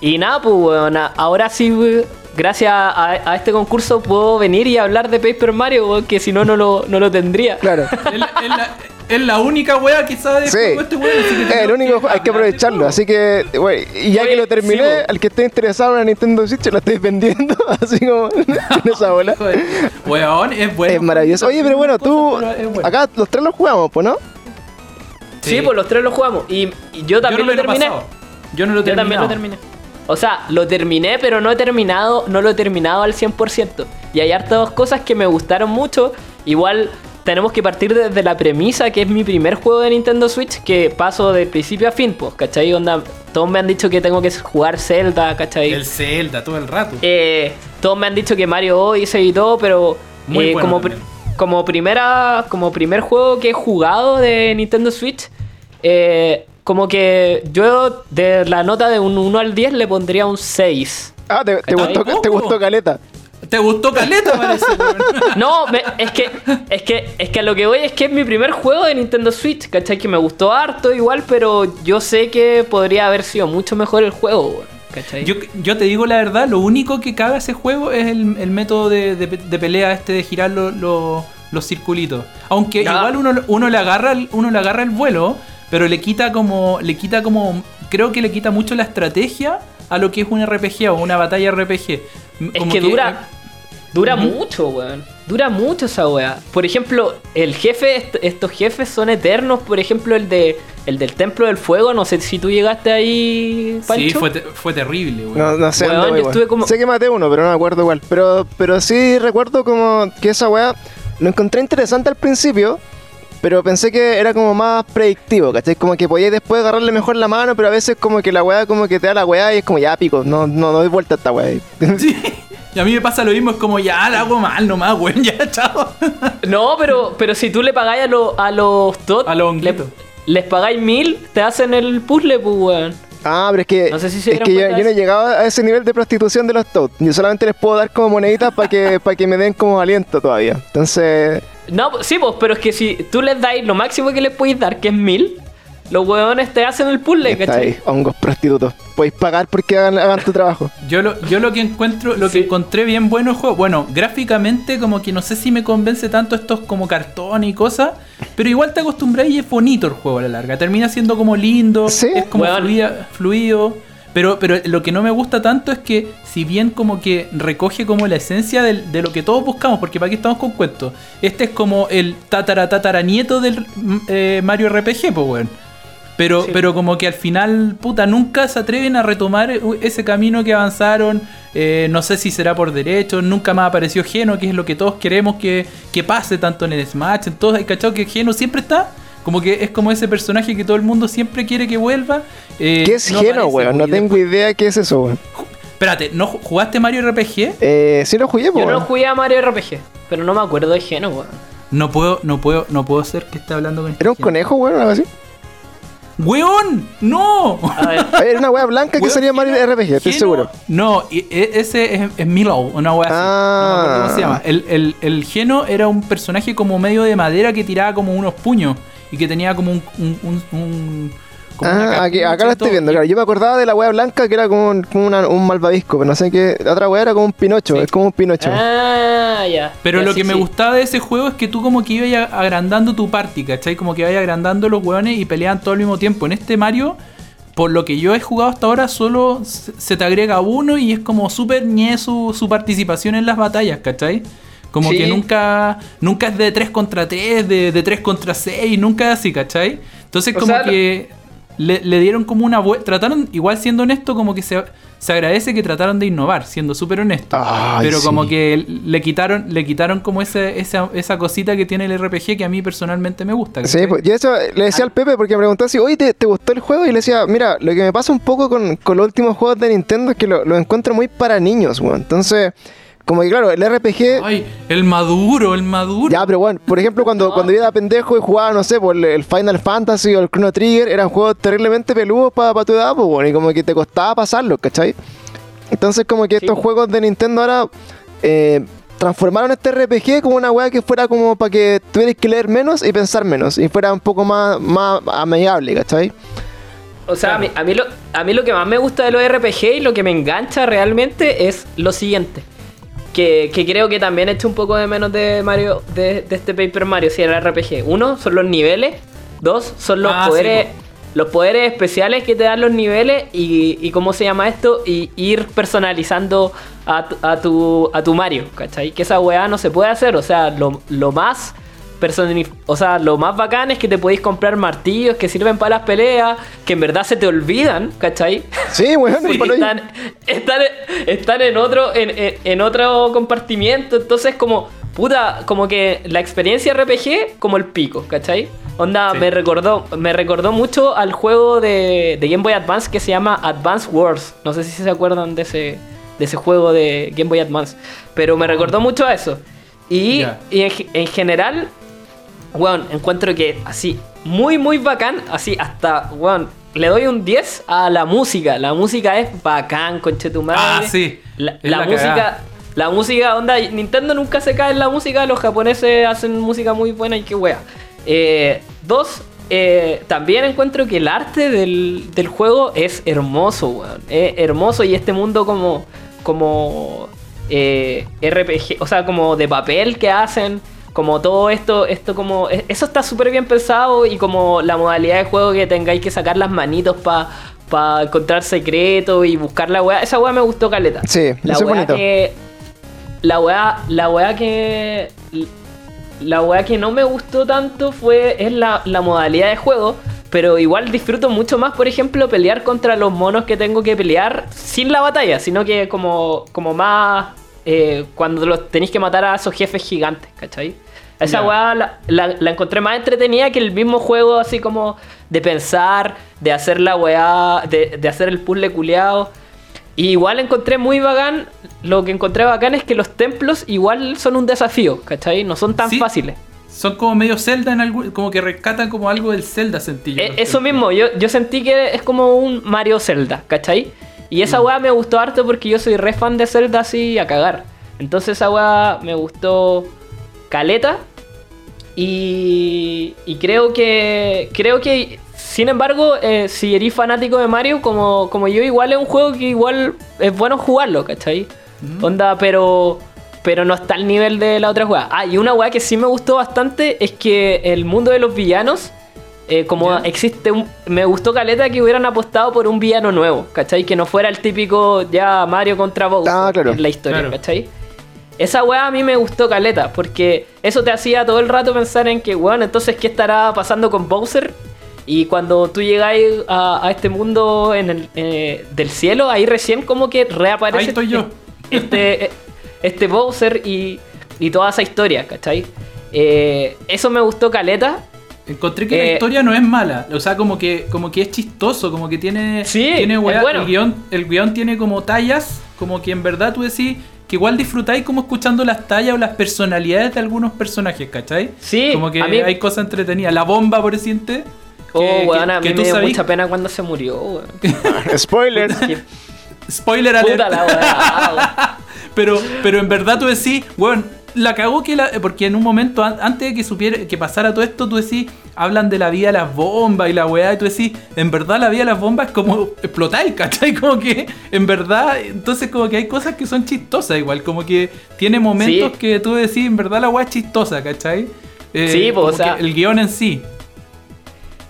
y nada, pues, weón, ahora sí, weón, gracias a, a este concurso puedo venir y hablar de Paper Mario, que si no, no lo, no lo tendría. Claro. es, la, es la- es la única wea que sabe de Sí. juego este weón. así que Es el único, hay que hablar de aprovecharlo. Así que, güey, y ya que lo terminé, al que esté interesado en la Nintendo Switch, lo estoy vendiendo, así como en esa bola. Weón, es bueno. Es maravilloso. Oye, pero bueno, tú, bueno. acá los tres los jugamos, pues, ¿no? Sí, pues los tres lo jugamos. Y, y yo también Yo no lo terminé. pasado. Yo no lo Yo terminé. también lo terminé. O sea, lo terminé, pero no he terminado, no lo he terminado al 100%. Y hay hartas cosas que me gustaron mucho. Igual tenemos que partir desde la premisa que es mi primer juego de Nintendo Switch, que paso de principio a fin, pues, ¿cachai? Onda, todos me han dicho que tengo que jugar Zelda, ¿cachai? El Zelda todo el rato. Eh, todos me han dicho que Mario Odyssey y todo, pero Muy eh, bueno como, como primera como primer juego que he jugado de Nintendo Switch, eh, como que yo de la nota de un 1 al 10 le pondría un 6. Ah, te, gustó, te gustó Caleta. ¿Te gustó Caleta, parece? No, me- es que es que es que a lo que voy es que es mi primer juego de Nintendo Switch, ¿cachai? Que me gustó harto igual, pero yo sé que podría haber sido mucho mejor el juego, ¿cachai? Yo, yo te digo la verdad, lo único que caga ese juego es el, el método de, de- de pelea este de girar lo- lo- los circulitos. Aunque igual uno, uno le agarra uno le agarra el vuelo, pero le quita como. le quita como. creo que le quita mucho la estrategia a lo que es un RPG o una batalla RPG. Es Como que dura, eh, dura mucho, weón. Dura mucho esa weá. Por ejemplo, el jefe, est- estos jefes son eternos. Por ejemplo, el de el del Templo del Fuego. No sé si tú llegaste ahí, Pancho. Sí, fue, te- fue terrible, weón. No, no sé Weón, yo estuve como- Sé que maté uno, pero no me acuerdo igual. Pero, pero sí recuerdo como que esa weá lo encontré interesante al principio, pero pensé que era como más predictivo, ¿cachai? Como que podías después agarrarle mejor la mano, pero a veces como que la weá como que te da la weá y es como ya pico, no, no, no doy vuelta a esta weá. Sí. Y a mí me pasa lo mismo, es como ya la hago mal nomás, weón, ya, chao. No, pero, pero si tú le pagáis a, lo- a los TOT, A los le- les pagáis mil, te hacen el puzzle, pues, weón. Ah, pero es que, No sé si se es que yo, no he llegado a ese nivel de prostitución de los Toads. Yo solamente les puedo dar como moneditas para que, para que me den como aliento todavía. Entonces, No, sí, pues, pero es que si tú les dais lo máximo que les podéis dar, que es mil, los huevones te hacen el puzzle, ¿cachai? ahí, hongos prostitutos. Podéis pagar porque hagan, hagan tu trabajo. Yo lo, yo lo que encuentro, lo Sí. que encontré bien bueno el juego, bueno, gráficamente como que no sé si me convence tanto estos como cartón y cosas, pero igual te acostumbras y es bonito el juego a la larga. Termina siendo como lindo, Sí. es como fluida- fluido. Pero, pero lo que no me gusta tanto es que, si bien como que recoge como la esencia del- de, lo que todos buscamos, porque para aquí estamos con cuentos, este es como el tatara tatara nieto del mm, eh, Mario RPG, pues weón. Pero, Sí. pero como que al final, puta, nunca se atreven a retomar e- ese camino que avanzaron. Eh, no sé si será por derecho, nunca más apareció Geno, que es lo que todos queremos que, que pase tanto en el Smash. En todos, hay cachado que Geno siempre está. Como que es como ese personaje que todo el mundo siempre quiere que vuelva. eh, ¿Qué es no Geno, weón? No tengo después- idea qué es eso, weón. Espérate, ¿no ju- jugaste Mario RPG? Eh, sí lo jugué, po, Yo no weón. jugué a Mario RPG, pero no me acuerdo de Geno, weón. No puedo, no puedo, no puedo ser que esté hablando con ¿Era un Geno. conejo, weón? o Algo así. ¡Weón! ¡No! A ver, Oye, Era una weá blanca que Weón, sería Mario Geno- RPG, estoy Geno- seguro. No, y- e- ese es, es Milo, una wea así. Ah. No me acuerdo cómo se llama. El, el, el Geno era un personaje como medio de madera que tiraba como unos puños y que tenía como un. un, un- un- como Ah, aquí, acá lo estoy viendo, claro. Yo me acordaba de la weá blanca que era como un, como una- un malvavisco, pero no sé qué. La otra weá era como un pinocho, Sí. es como un pinocho. ah, ya. Pero lo sí, que me gustaba de ese juego es que tú como que ibas a- agrandando tu party, ¿cachai? Como que ibas agrandando los hueones y peleaban todo al mismo tiempo. En este Mario, por lo que yo he jugado hasta ahora, solo se se te agrega uno y es como súper ñe su, su participación en las batallas, ¿cachai? Como Sí. que nunca nunca es de 3 contra 3, de, de 3 contra 6, nunca es así, ¿cachai? Entonces O como sea, que le, le dieron como una vuelta, trataron, igual siendo honesto, como que se, se agradece que trataron de innovar, siendo súper honesto. Ay, pero sí. como que le quitaron, le quitaron como ese, esa, esa cosita que tiene el RPG que a mí personalmente me gusta. Sí, ¿cachai? pues, y eso le decía al Pepe porque me preguntó así, oye, ¿te, te gustó el juego? Y le decía, mira, lo que me pasa un poco con, con los últimos juegos de Nintendo es que lo, lo encuentro muy para niños, weón. Entonces, como que claro, el RPG... Ay, el maduro, el maduro. Ya, pero bueno, por ejemplo, cuando, No. cuando yo era pendejo y jugaba, no sé, por el, Final Fantasy o el Chrono Trigger, eran juegos terriblemente peludos para tu edad, pues, bueno, y como que te costaba pasarlos, ¿cachai? Entonces, como que Sí, estos juegos de Nintendo ahora eh, transformaron este RPG como una weá que fuera como para que tuvieras que leer menos y pensar menos, y fuera un poco más, más amigable, ¿cachai? O sea, a, mí, a, mí lo, a mí lo que más me gusta de los RPG y lo que me engancha realmente es lo siguiente. Que, que creo que también he hecho un poco de menos de Mario, de, de este Paper Mario, si era RPG. Uno, son los niveles. Dos, son los Ah, sí, poderes. po. los poderes especiales que te dan los niveles y, y cómo se llama esto, y ir personalizando a, tu- a tu, a tu Mario, ¿cachai? Que esa weá no se puede hacer, o sea, lo, lo más o sea, lo más bacán es que te podéis comprar martillos que sirven para las peleas, que en verdad se te olvidan, ¿cachai? Sí, por ahí. están, están, están en otro en, en- en otro compartimiento, entonces como puta, como que la experiencia RPG como el pico, ¿cachai? Onda, Sí. me recordó me recordó mucho al juego de, de Game Boy Advance que se llama Advance Wars. No sé si se acuerdan de ese de ese juego de Game Boy Advance, pero me recordó mucho a eso. Y, y en general Weón, encuentro que así, muy, muy bacán. Así, hasta, weón, le doy un 10 a la música. La música es bacán, conche tu madre. Ah, sí. La, Es la la música, cagada. la música, onda, Nintendo nunca se cae en la música. Los japoneses hacen música muy buena y qué wea. Eh, dos, eh, también encuentro que el arte del, del juego es hermoso, weón. Es hermoso y este mundo como, como eh, RPG, o sea, como de papel que hacen, como todo esto, esto como, e- eso está súper bien pensado y como la modalidad de juego que tengáis que sacar las manitos para encontrar secretos y buscar la weá, esa weá me gustó caleta. Sí, la eso es weá que, la weá, la weá que, la weá que no me gustó tanto fue, es la, la modalidad de juego. Pero igual disfruto mucho más, por ejemplo, pelear contra los monos que tengo que pelear sin la batalla, sino que como, como más eh, cuando los tenéis que matar a esos jefes gigantes, ¿cachai? Esa weá la, la- la encontré más entretenida que el mismo juego, así como de pensar, de hacer la weá, de, de hacer el puzzle culeado. Y igual encontré muy bacán, lo que encontré bacán es que los templos igual son un desafío, ¿cachai? No son tan Sí. fáciles. Son como medio Zelda en algún, como que rescatan como algo del Zelda sentí yo. Eh, eso mismo, yo, yo sentí que es como un Mario Zelda, ¿cachai? Y Mm. esa weá me gustó harto porque yo soy re fan de Zelda así a cagar. Entonces esa weá me gustó caleta. Y, y creo que creo que sin embargo, eh, si eres fanático de Mario, como, como yo, igual es un juego que igual es bueno jugarlo, ¿cachai? Onda, pero pero no está al nivel de la otra weá. Ah, y una weá que sí me gustó bastante es que el mundo de los villanos, eh, como existe un. Me gustó Caleta que hubieran apostado por un villano nuevo, ¿cachai? Que no fuera el típico ya Mario contra Bowser Ah, claro. en la historia, Claro. ¿cachai? Esa weá a mí me gustó Caleta, porque eso te hacía todo el rato pensar en que, weón, entonces, ¿qué estará pasando con Bowser? Y cuando tú llegáis a, a este mundo en el, eh, del cielo, ahí recién como que reaparece Ahí estoy yo. este, este Bowser y, y toda esa historia, ¿cachai? Eh, eso me gustó Caleta. Encontré que la Eh, historia no es mala, o sea, como que, como que es chistoso, como que tiene, Sí, tiene weá- bueno. el, guion, el guion tiene como tallas, como que en verdad tú decís que igual disfrutáis como escuchando las tallas o las personalidades de algunos personajes, ¿cachai? Sí, como que a mí- hay cosas entretenidas. La bomba, por decirte. Oh, que- weón, que- a mí me dio mucha pena cuando se murió, weón. Spoiler. Qué Spoiler alert. puta la weá, weón. Pero, pero en verdad tú decís, bueno, la cagó que la. Porque en un momento, an- antes de que supiera que pasara todo esto, tú decís, hablan de la vida de las bombas y la weá, y tú decís, en verdad la vida de las bombas es como explotáis, ¿cachai? Como que, en verdad, entonces como que hay cosas que son chistosas igual, como que tiene momentos Sí. que tú decís, en verdad la weá es chistosa, ¿cachai? Eh, Sí, pues, o sea- el guion en sí.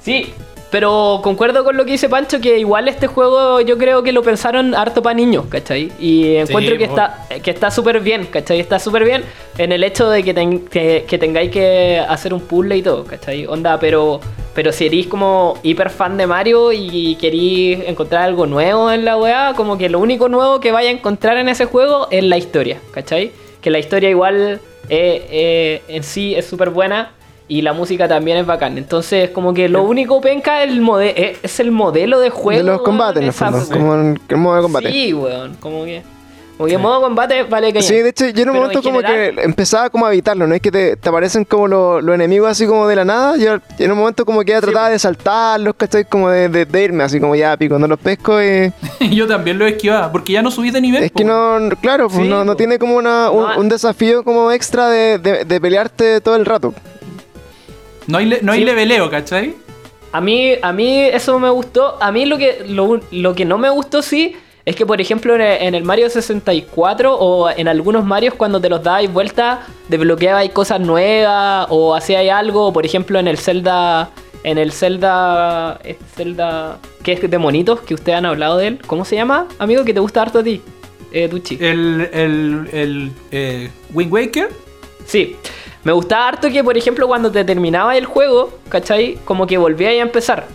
Sí, pero concuerdo con lo que dice Pancho, que igual este juego yo creo que lo pensaron harto para niños, ¿cachai? Y encuentro que, está, que está súper bien, ¿cachai? Está súper bien en el hecho de que, ten- que, que tengáis que hacer un puzzle y todo, ¿cachai? Onda, pero, pero si eres como hiper fan de Mario y queréis encontrar algo nuevo en la weá, como que lo único nuevo que vaya a encontrar en ese juego es la historia, ¿cachai? Que la historia igual eh, eh, en sí es súper buena. Y la música también es bacán. Entonces, como que lo único penca es el, mode es, el modelo de juego. de los combates, en el fondo. Como el modo de combate. Sí, weón. Como que. Como que modo combate vale que Sí, de hecho, yo en un momento en como general- que empezaba como a evitarlo, no es que te, te aparecen como lo- los enemigos así como de la nada, yo en un momento como que ya trataba de saltarlos, ¿cachai? Como de, de- de irme, así como ya pico, no los pesco y... Yo también lo esquivaba, porque ya no subí de nivel. Es que no, claro, pues Sí, no, no tiene como una, un, No, un desafío como extra de, de- de pelearte todo el rato. No hay, no hay Sí. leveleo, ¿cachai? A mí, a mí eso me gustó. A mí lo que, lo, lo que no me gustó sí es que, por ejemplo, en el, Mario 64 o en algunos Marios cuando te los dabais vuelta, desbloqueabais cosas nuevas o hacíais algo. Por ejemplo, en el Zelda... En el Zelda... este Zelda... que es de monitos, que ustedes han hablado de él. ¿Cómo se llama, amigo? Que te gusta harto a ti. Eh, Tucci. El, el, el eh, Wind Waker. Sí. Me gustaba harto que, por ejemplo, cuando te terminaba el juego, ¿cachai? Como que volvía a empezar.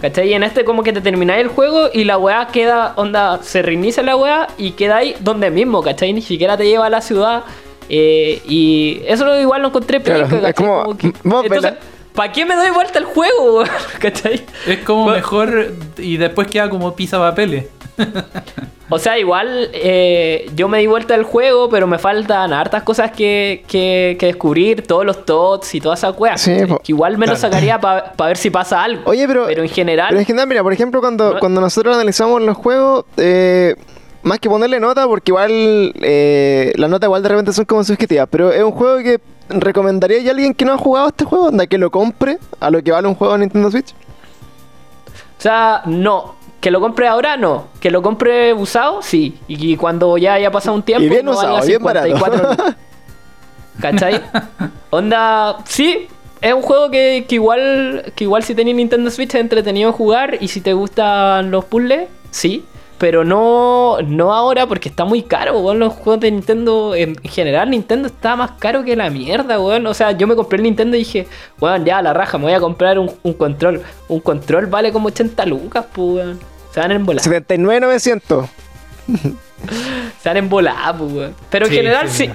¿Cachai? Y en este como que te termináis el juego y la weá queda, onda, se reinicia la weá y queda ahí donde mismo, ¿cachai? Ni siquiera te lleva a la ciudad. eh, y eso lo- igual lo encontré Claro, penca, es ¿cachai? como, que- entonces. ¿para qué me doy vuelta el juego? ¿cachai? Es como Bueno. mejor y después queda como pizza papeles. O sea, igual eh, yo me di vuelta al juego, pero me faltan hartas cosas que, que, que descubrir, todos los tots y. Sí, ¿cachai? po. que igual me lo sacaría para ver si pasa algo. Oye, pero... Pero en general, Pero en general, mira, por ejemplo, cuando, No- cuando nosotros analizamos los juegos, eh, más que ponerle nota, porque igual eh, las notas igual de repente son como subjetivas, pero es un juego que recomendaría a alguien que no ha jugado este juego, anda que lo compre a lo que vale un juego de Nintendo Switch. o sea, no. Que lo compre ahora, no. Que lo compre usado, sí. Y, cuando ya haya pasado un tiempo, Y bien no valga usado, bien barato. 54 lucas. ¿Cachai? Onda, sí. Es un juego que, que igual que igual si tenés Nintendo Switch es entretenido jugar y si te gustan los puzzles, sí. Pero no, no ahora porque está muy caro, weón. Los juegos de Nintendo, en general, Nintendo está más caro que la mierda, weón. O sea, yo me compré el Nintendo y dije, weón, ya la raja, me voy a comprar un, un control. Un control vale como 80 lucas, pues, weón. Se van en volar. 79,900. Se van en volar, pues, weón. Pero en Sí, general, sí, sí.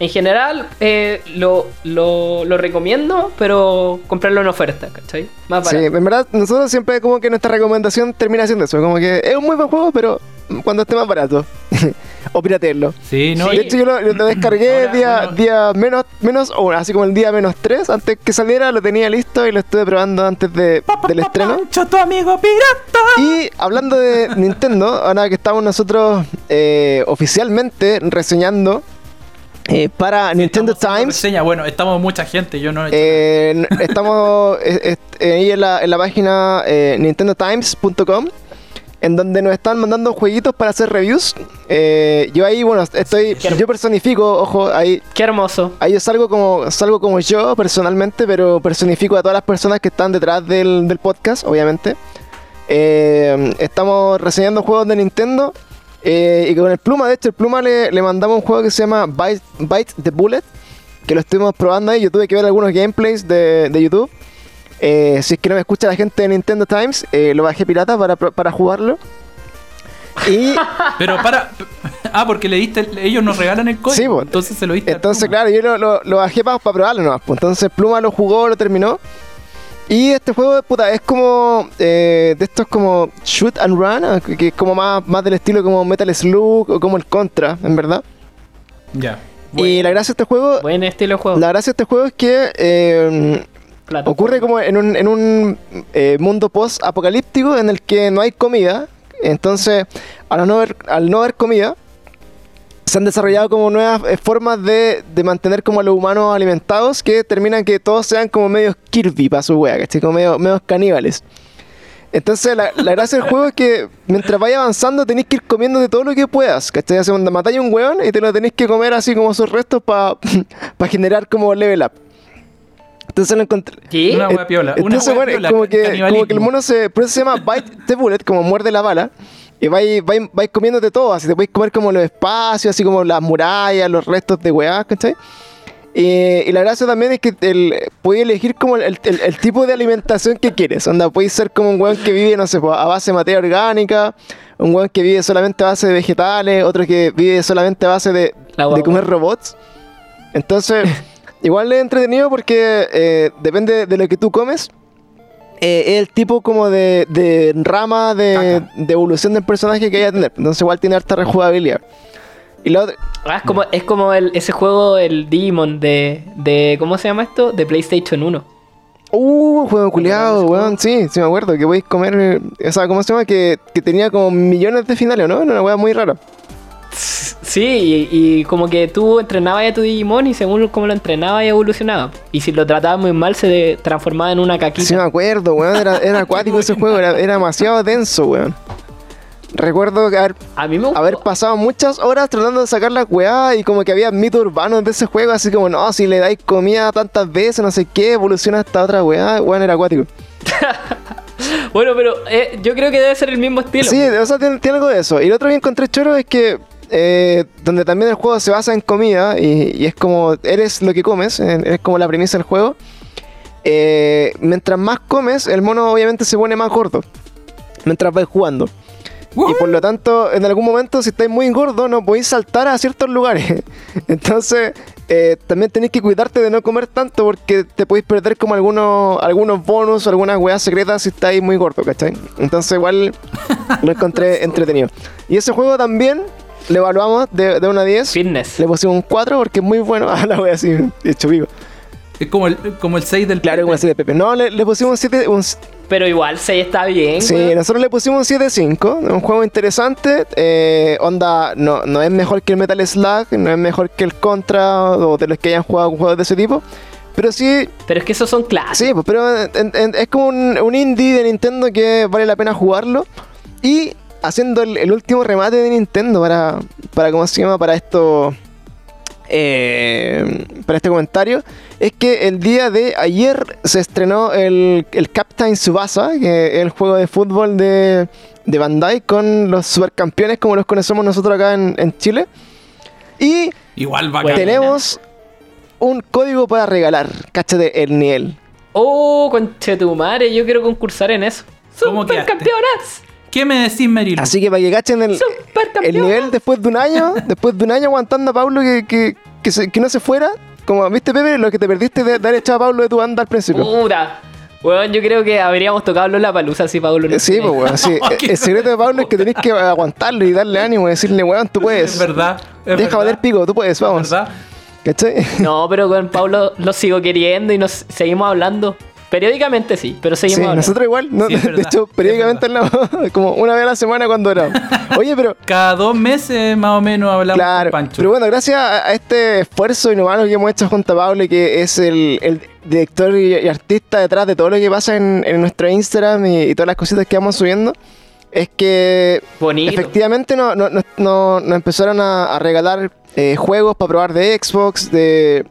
En general, eh, lo, lo, lo recomiendo, pero comprarlo en oferta, ¿cachai? Más Sí, barato. en verdad, nosotros siempre como que nuestra recomendación termina siendo eso, como que es un muy buen juego, pero cuando esté más barato. o piratearlo. Sí, ¿no? Sí. De hecho, yo lo, lo descargué Ahora, día, bueno. día menos, menos, o así como el día menos 3, antes que saliera lo tenía listo y lo estuve probando antes de, del estreno. Pancho, tu amigo pirata. Y hablando de Nintendo, ahora que estamos nosotros eh, oficialmente reseñando eh, para Nintendo Times. reseña. Bueno, estamos mucha gente, yo no he Eh, estamos eh, eh, ahí en la, en la página eh, nintendotimes.com en donde nos están mandando jueguitos para hacer reviews. Eh, yo ahí, bueno, estoy, yo personifico, ojo, ahí, Qué hermoso. ahí yo salgo como, salgo como yo personalmente, pero personifico a todas las personas que están detrás del, del podcast, obviamente. Eh, estamos reseñando juegos de Nintendo. Eh, y con el Pluma, de hecho, el Pluma le, le mandamos un juego que se llama Bite, Bite the Bullet. Que lo estuvimos probando ahí. Yo tuve que ver algunos gameplays de, de YouTube. Eh, si es que no me escucha la gente de Nintendo Times, eh, lo bajé pirata para, para jugarlo. Y Pero para. Ah, porque le diste. Ellos nos regalan el código. Sí, po. entonces se lo diste. entonces, claro, yo lo, lo, lo bajé para probarlo nomás. pues. Entonces Pluma lo jugó, lo terminó. Y este juego, puta, es como eh, de estos como shoot and run, ah, que es como más, más del estilo como Metal Slug o como el Contra, en verdad. Ya. Y la gracia de este juego, Buen estilo de juego. la gracia de este juego es que eh, ocurre como en un, en un eh, mundo post-apocalíptico en el que no hay comida. Entonces, al no haber, al no haber comida, se han desarrollado como nuevas eh, formas de, de mantener como a los humanos alimentados que terminan que todos sean como medios Kirby para su wea, ¿cachai? Como medio- medios caníbales. Entonces, la, la gracia del juego es que mientras vaya avanzando tenéis que ir comiendo de todo lo que puedas, ¿cachai? Hace cuando matáis a un weón y te lo tenéis que comer así como sus restos para generar como level up. Entonces lo encontré. ¿Qué? Una wea piola. Una bueno, como, que, como que el mono se. Por eso se llama Bite the Bullet, como muerde la bala. Y vais, vais, vais comiéndote todo, así te podéis comer como los espacios, así como las murallas, los restos de weá, ¿cachai? Y, y la gracia también es que el, podéis elegir como el, el- el tipo de alimentación que quieres. Onda, podéis ser como un weón que vive, no sé, pues, a base de materia orgánica, un weón que vive solamente a base de vegetales, otro que vive solamente a base de, de comer robots. Entonces, igual es entretenido porque eh, depende de lo que tú comes. Eh, es el tipo como de, de rama de, de evolución del personaje que hay a tener. Entonces igual tiene harta rejugabilidad. Y la otra- Ah, es como, es como el, ese juego, el Digimon de, de. ¿Cómo se llama esto? De PlayStation 1. Uh, juego culiado, weón. Sí, sí me acuerdo que podéis comer. eh, O sea, ¿cómo se llama? Que, que tenía como millones de finales, ¿no? Era una weá muy rara. Sí, y, y como que tú entrenabas a tu Digimon y según cómo lo entrenabas evolucionaba. Y si lo tratabas muy mal, se transformaba en una caquita. Sí me acuerdo, weón. Era, era acuático ese juego, era, era demasiado denso, weón. Recuerdo que haber, A mí me gustó. haber pasado muchas horas tratando de sacar la weá y como que había mitos urbanos de ese juego, así como, no, si le dais comida tantas veces, no sé qué, evoluciona hasta otra weá, weón, era acuático. Bueno, pero eh, yo creo que debe ser el mismo estilo. Sí, o sea, tiene, tiene algo de eso. Y lo otro que encontré choro es que eh, donde también el juego se basa en comida y, y es como eres lo que comes, eh, es como la premisa del juego. eh, mientras más comes, el mono obviamente se pone más gordo mientras vais jugando. Y por lo tanto, en algún momento, si estáis muy gordo, no podéis saltar a ciertos lugares. Entonces, eh, también tenéis que cuidarte de no comer tanto porque te podéis perder como algunos, algunos bonus o algunas weas secretas si estáis muy gordo, ¿cachai? Entonces, igual lo encontré entretenido. Y ese juego también le evaluamos de, de 1 a 10. Fitness. Le pusimos un 4 porque es muy bueno. Ah, la wea así, hecho pico. Es como el, como el 6 del Claro, como así de Pepe. No, le, le pusimos un 7. Un, Pero igual 6 está bien. Sí, nosotros le pusimos un 7.5, un juego interesante, eh, onda, no, no es mejor que el Metal Slug, no es mejor que el Contra o de los que hayan jugado juegos de ese tipo, pero sí, Pero es que esos son clásicos. sí, pues, pero en- en- es como un, un indie de Nintendo que vale la pena jugarlo y haciendo el, el último remate de Nintendo para, para ¿cómo se llama? Para esto... eh, para este comentario es que el día de ayer se estrenó el, el Captain Subasa, que es el juego de fútbol de, de Bandai con los supercampeones como los conocemos nosotros acá en, en Chile. Y Igual tenemos un código para regalar, cáchate el nivel. Oh, conchetumare, yo quiero concursar en eso. ¡Supercampeonas! ¿Qué me decís, Merilo? Así que para que cachen el, el nivel después de un año, después de un año aguantando a Pablo que, que, que, se- que no se fuera, como viste Pepe, lo que te perdiste de, de haber echado a Pablo de tu banda al principio. Puta. Weón, yo creo que habríamos tocado la palusa si Pablo no Sí, pues, weón, sí. Qué El secreto de Pablo es que tenés que aguantarlo y darle ánimo y decirle, weón, tú puedes. Es verdad. Es Deja valer pico, tú puedes, vamos. ¿Verdad? ¿Cachai? No, pero con Pablo lo sigo queriendo y nos seguimos hablando. Periódicamente sí, pero seguimos Sí, hablando. nosotros igual. ¿no? Sí, de verdad, hecho, periódicamente hablamos como una vez a la semana cuando era. Oye, pero Cada dos meses más o menos hablamos Claro, con Pancho. pero bueno, gracias a este esfuerzo inhumano que hemos hecho junto a Pablo, que es el, el director y, y artista detrás de todo lo que pasa en, en nuestro Instagram y, y todas las cositas que vamos subiendo, es que Bonito. efectivamente no- no- no- no- nos empezaron a, a regalar eh, juegos para probar de Xbox, de,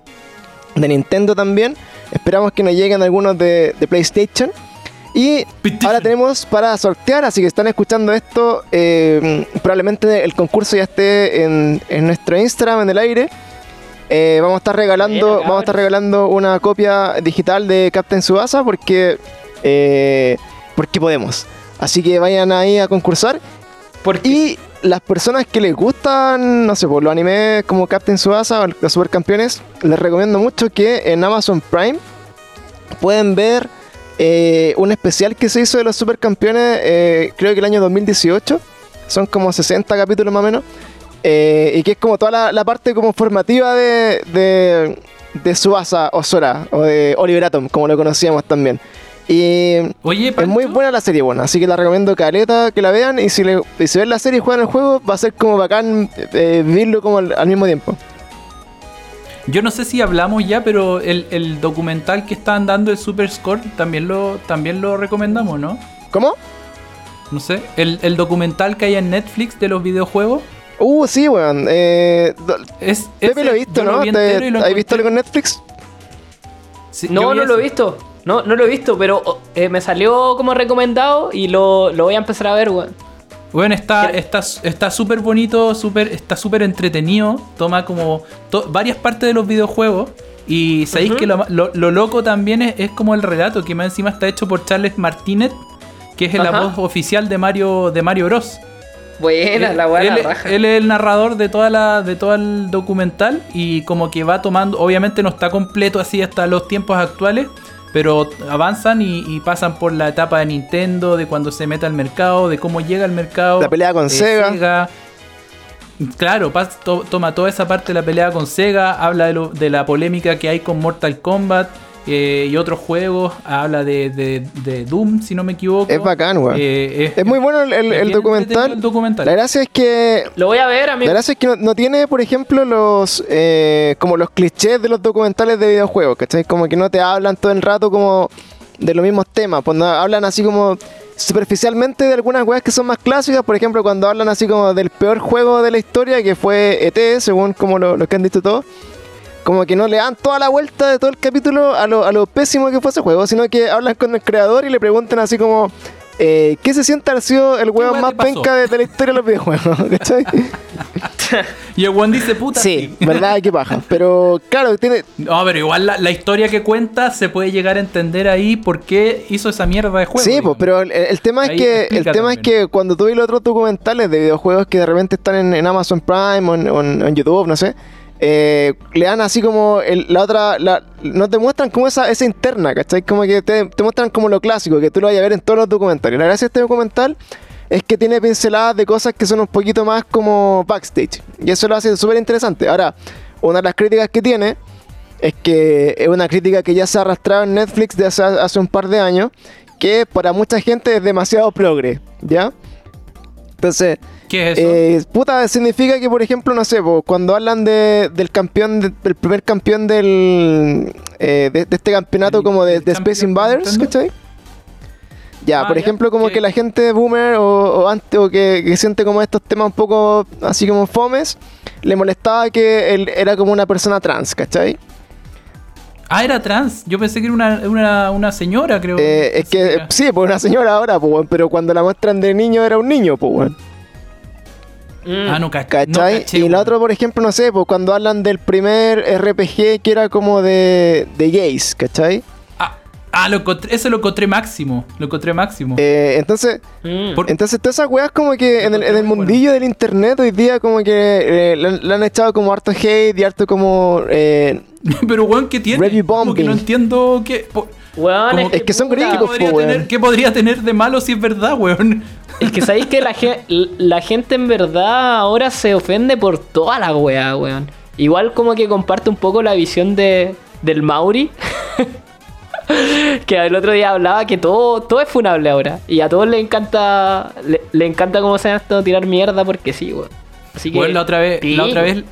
de Nintendo también. Esperamos que nos lleguen algunos de, de PlayStation. Y ahora tenemos para sortear, así que están escuchando esto. eh, probablemente el concurso ya esté en, en nuestro Instagram, en el aire. Eh, vamos a estar regalando, vamos a estar regalando una copia digital de Captain Subasa porque, eh, porque podemos. Así que vayan ahí a concursar. Porque Y las personas que les gustan, no sé, por los animes como Captain Subasa o los supercampeones, les recomiendo mucho que en Amazon Prime pueden ver eh, un especial que se hizo de los supercampeones, eh, creo que el año 2018. Son como 60 capítulos más o menos. eh, y que es como toda la, parte como formativa de, de, de Subasa o Sora, o de Oliver Atom, como lo conocíamos también. Y Oye, es muy buena la serie, buena, así que la recomiendo caleta que la vean y si, le, y si ven la serie y juegan el juego va a ser como bacán eh, vivirlo como al, al mismo tiempo. Yo no sé si hablamos ya, pero el, el documental que estaban dando el Super Score también lo, también lo recomendamos, ¿no? ¿Cómo? No sé. El, el documental que hay en Netflix de los videojuegos. Uh, sí, weón. Eh, Es, Pepe ese lo he visto, ¿no? vi ¿Te- entero y lo ¿Has visto algo en Netflix? Sí, no, no lo he visto. No, no lo he visto, pero oh, eh, me salió como recomendado y lo, lo voy a empezar a ver, weón. Bueno, está ¿Qué? está está súper bonito, súper está súper entretenido. Toma como to- varias partes de los videojuegos. Y sabéis que lo, lo- lo loco también es, es como el relato, que más encima está hecho por Charles Martinet, que es la voz oficial de Mario, de Mario Bros. Buena, él, la buena él- raja. él es el narrador de toda la de todo el documental y como que va tomando obviamente no está completo así hasta los tiempos actuales pero avanzan y, y pasan por la etapa de Nintendo de cuando se mete al mercado de cómo llega al mercado La pelea con eh, Sega. Claro, pas- to- toma toda esa parte de la pelea con Sega, habla de, lo- de la polémica que hay con Mortal Kombat eh, y otros juegos, habla de, de- de Doom, si no me equivoco. Es bacán, weón. Eh, Es muy bueno el, documental. el documental. La gracia es que Lo voy a ver, La amigo. gracia es que no, no tiene, por ejemplo, los eh, como los clichés de los documentales de videojuegos, ¿cachai? Como que no te hablan todo el rato como de los mismos temas, pues no, hablan así como superficialmente de algunas weas que son más clásicas, por ejemplo, cuando hablan así como del peor juego de la historia, que fue ET, según como lo, lo que han dicho todos, como que no le dan toda la vuelta de todo el capítulo a lo, a lo pésimo que fue ese juego, sino que hablan con el creador y le preguntan así como... eh, ¿Qué se siente haber sido el huevo más penca de, de la historia de los videojuegos? ¿Cachai? Y el Juan dice, puta. Sí, verdad, qué paja. Pero claro, tiene. No, pero igual la, la historia que cuenta se puede llegar a entender ahí por qué hizo esa mierda de juego. sí, digamos. pues, pero el, el tema es que el tema es que cuando tú ves los otros documentales de videojuegos que de repente están en, en Amazon Prime o en, o en- o en YouTube, no sé, eh, le dan así como la otra, la, no te muestran como esa, esa interna, ¿cachai? Como que te, te muestran como lo clásico, que tú lo vas a ver en todos los documentales. La gracia de este documental es que tiene pinceladas de cosas que son un poquito más como backstage. Y eso lo hace súper interesante. Ahora, una de las críticas que tiene es que es una crítica que ya se ha arrastrado en Netflix de hace, hace un par de años, que para mucha gente es demasiado progre, ¿ya? Entonces, ¿Qué es eso? eh, puta, significa que, por ejemplo, no sé, po, cuando hablan de, del campeón, de- del primer campeón del, eh, de, de este campeonato ¿El- como de, Space Invaders? ¿cachai? Ya, Ah, por ya, ejemplo, como que- que la gente boomer o, o antes o que, que siente como estos temas un poco así como fomes, le molestaba que él era como una persona trans, ¿cachai? Ah, era trans. Yo pensé que era una, una, una señora, creo. Eh, es que, sí, pues una señora ahora, pues, pero cuando la muestran de niño era un niño, pues, weón. Mm. Ah, no, cach- ¿Cachai? no caché, y la weón. otra, por ejemplo, no sé, pues cuando hablan del primer RPG que era como de, de gays, ¿cachai? Ah, lo encontré, ese lo encontré máximo. Lo encontré máximo. Eh, entonces, Mm. Por- entonces todas esas weas como que en el, en el bueno. mundillo del internet hoy día como que eh, le, han- le han echado como harto hate y harto como... eh, Pero, weón, ¿qué tiene? Review Como que no entiendo qué. po- Weón, Como- Es que son ¿Qué gringos, podría, po, weón. tener, qué podría tener de malo si es verdad, weón? Es que sabéis que la, la gente en verdad ahora se ofende por toda la wea, weón. Igual como que comparte un poco la visión de, del Mauri. que el otro día hablaba que todo, todo es funable ahora. Y a todos les encanta, le, encanta como se esto tirar mierda porque sí, weón. Así que. la otra vez, la otra vez,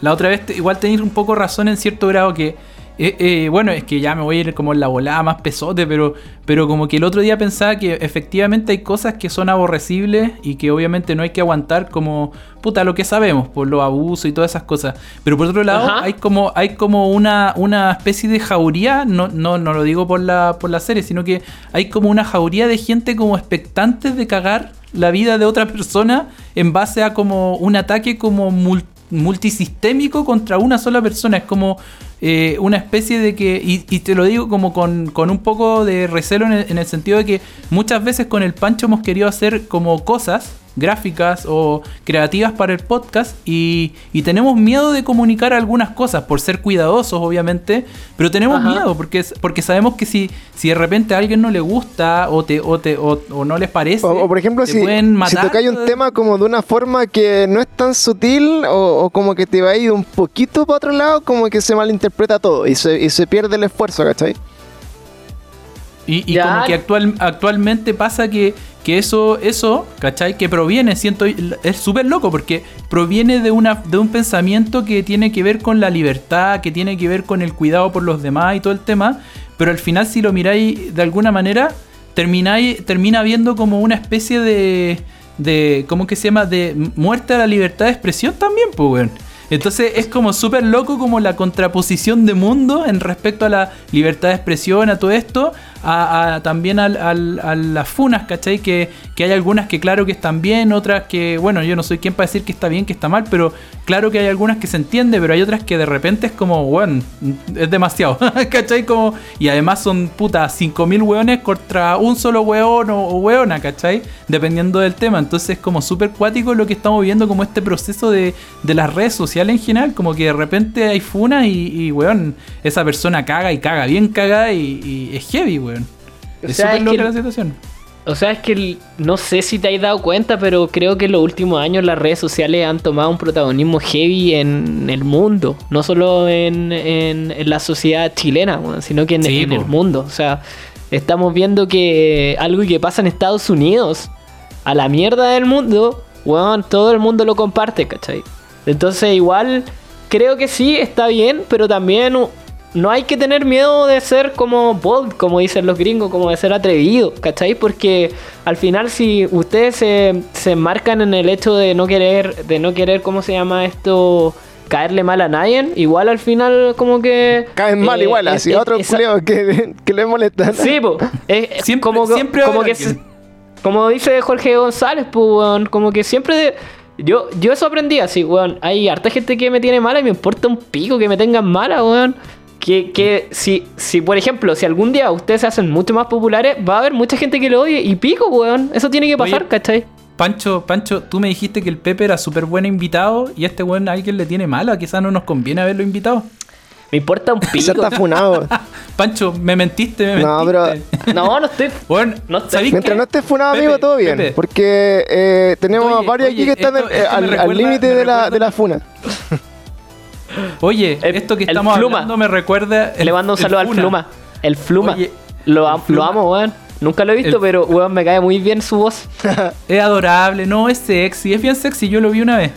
la otra vez igual tenéis un poco razón en cierto grado que eh, eh, bueno, es que ya me voy a ir como en la volada más pesote, pero, pero como que el otro día pensaba que efectivamente hay cosas que son aborrecibles y que obviamente no hay que aguantar como, puta, lo que sabemos, por los abusos y todas esas cosas. Pero por otro lado, hay como, hay como una, una especie de jauría, no, no, no lo digo por la, por la serie, sino que hay como una jauría de gente como expectantes de cagar la vida de otra persona en base a como un ataque como multisistémico contra una sola persona. Es como eh, una especie de que, y, te lo digo como con, un poco de recelo en el, en el, sentido de que muchas veces con el Pancho hemos querido hacer como cosas gráficas o creativas para el podcast y, tenemos miedo de comunicar algunas cosas por ser cuidadosos obviamente, pero tenemos miedo porque, porque sabemos que si, si de repente a alguien no le gusta o, te, o, te, o, no les parece, o, por ejemplo si, si tocáis un tema como de una forma que no es tan sutil o, como que te va a ir un poquito para otro lado, como que se malinterpreta todo y se, y se pierde el esfuerzo, ¿cachai? Y, como que actual, actualmente pasa que, que, eso, eso, ¿cachai? Que proviene, siento, es súper loco porque proviene de, una, de un pensamiento que tiene que ver con la libertad, que tiene que ver con el cuidado por los demás y todo el tema, pero al final si lo miráis de alguna manera, termináis, termina viendo como una especie de, de, ¿cómo que se llama? De muerte a la libertad de expresión también, pues, weón. Entonces es como súper loco como la contraposición de mundo en respecto a la libertad de expresión, a todo esto, también a, las funas, ¿cachai? Que, que, hay algunas que claro que están bien, otras que, bueno, yo no soy quien para decir que está bien, que está mal, pero claro que hay algunas que se entiende, pero hay otras que de repente es como, bueno, es demasiado, ¿cachai? Como, y además son, puta, 5.000 hueones contra un solo hueón o, hueona, ¿cachai? Dependiendo del tema. Entonces es como súper cuático lo que estamos viendo, como este proceso de, de las redes sociales en general, como que de repente hay funas y, y weón, esa persona caga y caga bien caga y, es heavy, weón. Es súper loca la situación. O sea, es que no sé si te has dado cuenta, pero creo que en los últimos años las redes sociales han tomado un protagonismo heavy en el mundo. No solo en, en, la sociedad chilena, sino que en, el mundo. O sea, estamos viendo que algo que pasa en Estados Unidos, a la mierda del mundo, weón, todo el mundo lo comparte, ¿cachai? Entonces igual creo que sí, está bien, pero también no hay que tener miedo de ser como bold, como dicen los gringos, como de ser atrevido, ¿cachai? Porque al final si ustedes se, se marcan en el hecho de no querer, de no querer, ¿cómo se llama esto? caerle mal a nadie, igual al final como que... Caen mal eh, igual, así otro que, que le molestan. Sí, pues, siempre, como, siempre como que... Como dice Jorge González, pues, como que siempre... Yo, yo eso aprendí así, weón. Hay harta gente que me tiene mala y me importa un pico que me tengan mala, weón que, si, si, por ejemplo, si algún día ustedes se hacen mucho más populares, va a haber mucha gente que lo odie y pico, weón. Eso tiene que pasar, ¿cachai? Pancho, Pancho, tú me dijiste que el Pepe era súper buen invitado y a este weón a alguien le tiene mala. Quizás no nos conviene haberlo invitado. Me importa un pico. Está funado. Pancho, me mentiste, me no, mentiste. Pero... No, no estoy. Bueno, no estoy. Mientras no estés funado, amigo, todo bien. Porque eh, tenemos varios aquí que están al límite de, la, de la funa. Oye, esto que estamos hablando me recuerda. Le mando un saludo al Fluma. El Fluma. lo, lo amo, weón. Nunca lo he visto, pero weón, me cae muy bien su voz. es adorable, no, es sexy, es bien sexy, yo lo vi una vez.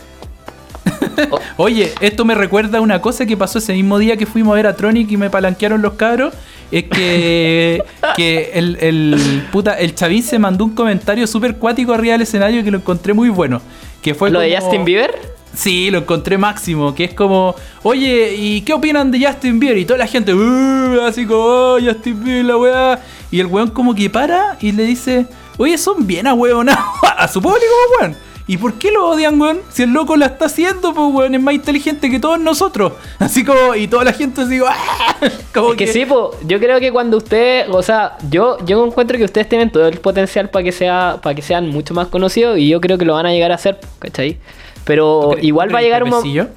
Oh. Oye, esto me recuerda una cosa que pasó ese mismo día que fuimos a ver a Tronic y me palanquearon los cabros. Es que, que el, el, puta, el Chavín se mandó un comentario súper cuático arriba del escenario que lo encontré muy bueno. Que fue ¿Lo de Justin Bieber? Sí, lo encontré máximo, que es como, oye, ¿y qué opinan de Justin Bieber? Y toda la gente, uh, así como, oh, Justin Bieber, la weá. Y el weón como que para y le dice, oye, son bien a weón, a su público, weón. ¿Y por qué lo odian, weón? Si el loco la está haciendo, pues, weón, es más inteligente que todos nosotros. Así como, y toda la gente así, ¡ah! Como que, sí, pues, yo creo que cuando usted, o sea, yo, yo encuentro que ustedes tienen todo el potencial para que sea, para que sean mucho más conocidos y yo creo que lo van a llegar a hacer, ¿cachai? Pero igual va a llegar un momento.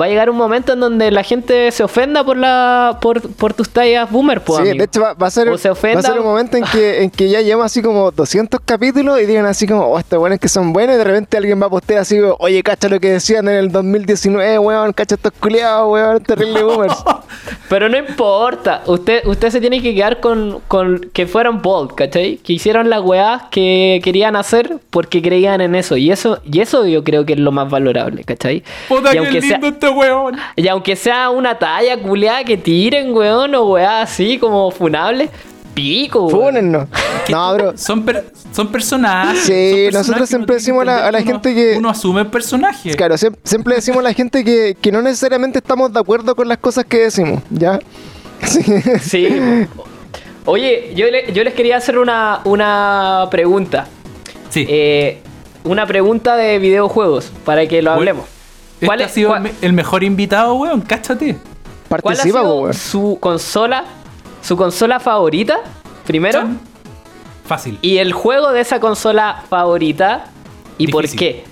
Va a llegar un momento en donde la gente se ofenda por la por, por tus tallas boomer, pues. Sí, amigo. de hecho va, va a ser, O se va a ser un momento en que, en que ya llevamos así como 200 capítulos y digan así como, oh, estos buenos que son buenos y de repente alguien va a postear así, oye, cacha lo que decían en el 2019, weón, cacha estos culiados, weón, terrible boomers. Pero no importa, usted, usted se tiene que quedar con, con que fueron bold, ¿cachai? Que hicieron las weás que querían hacer porque creían en eso. Y eso, y eso yo creo que es lo más valorable, ¿cachai? Puta y que aunque sea, este weón. y aunque sea una talla culiada que tiren, weón, o weá así como funable, pico, weón. Fúnennos. No, bro. Son, per- son personajes. Sí, son personajes nosotros siempre decimos a la- entender a la uno- gente que- Uno asume el personaje. Claro, siem- siempre decimos a la gente que, que no necesariamente estamos de acuerdo con las cosas que decimos, ¿ya? Sí. Sí. Oye, yo, le- yo les quería hacer una, una pregunta. Sí. Eh, una pregunta de videojuegos para que lo Uy, hablemos. este ¿Cuál ha es- sido cuál- el, me- el mejor invitado, weón. Cáchate. ¿Cuál ha Participa, sido weón. su consola, su consola favorita? Primero. Chan. Fácil. Y el juego de esa consola favorita. ¿Y por qué?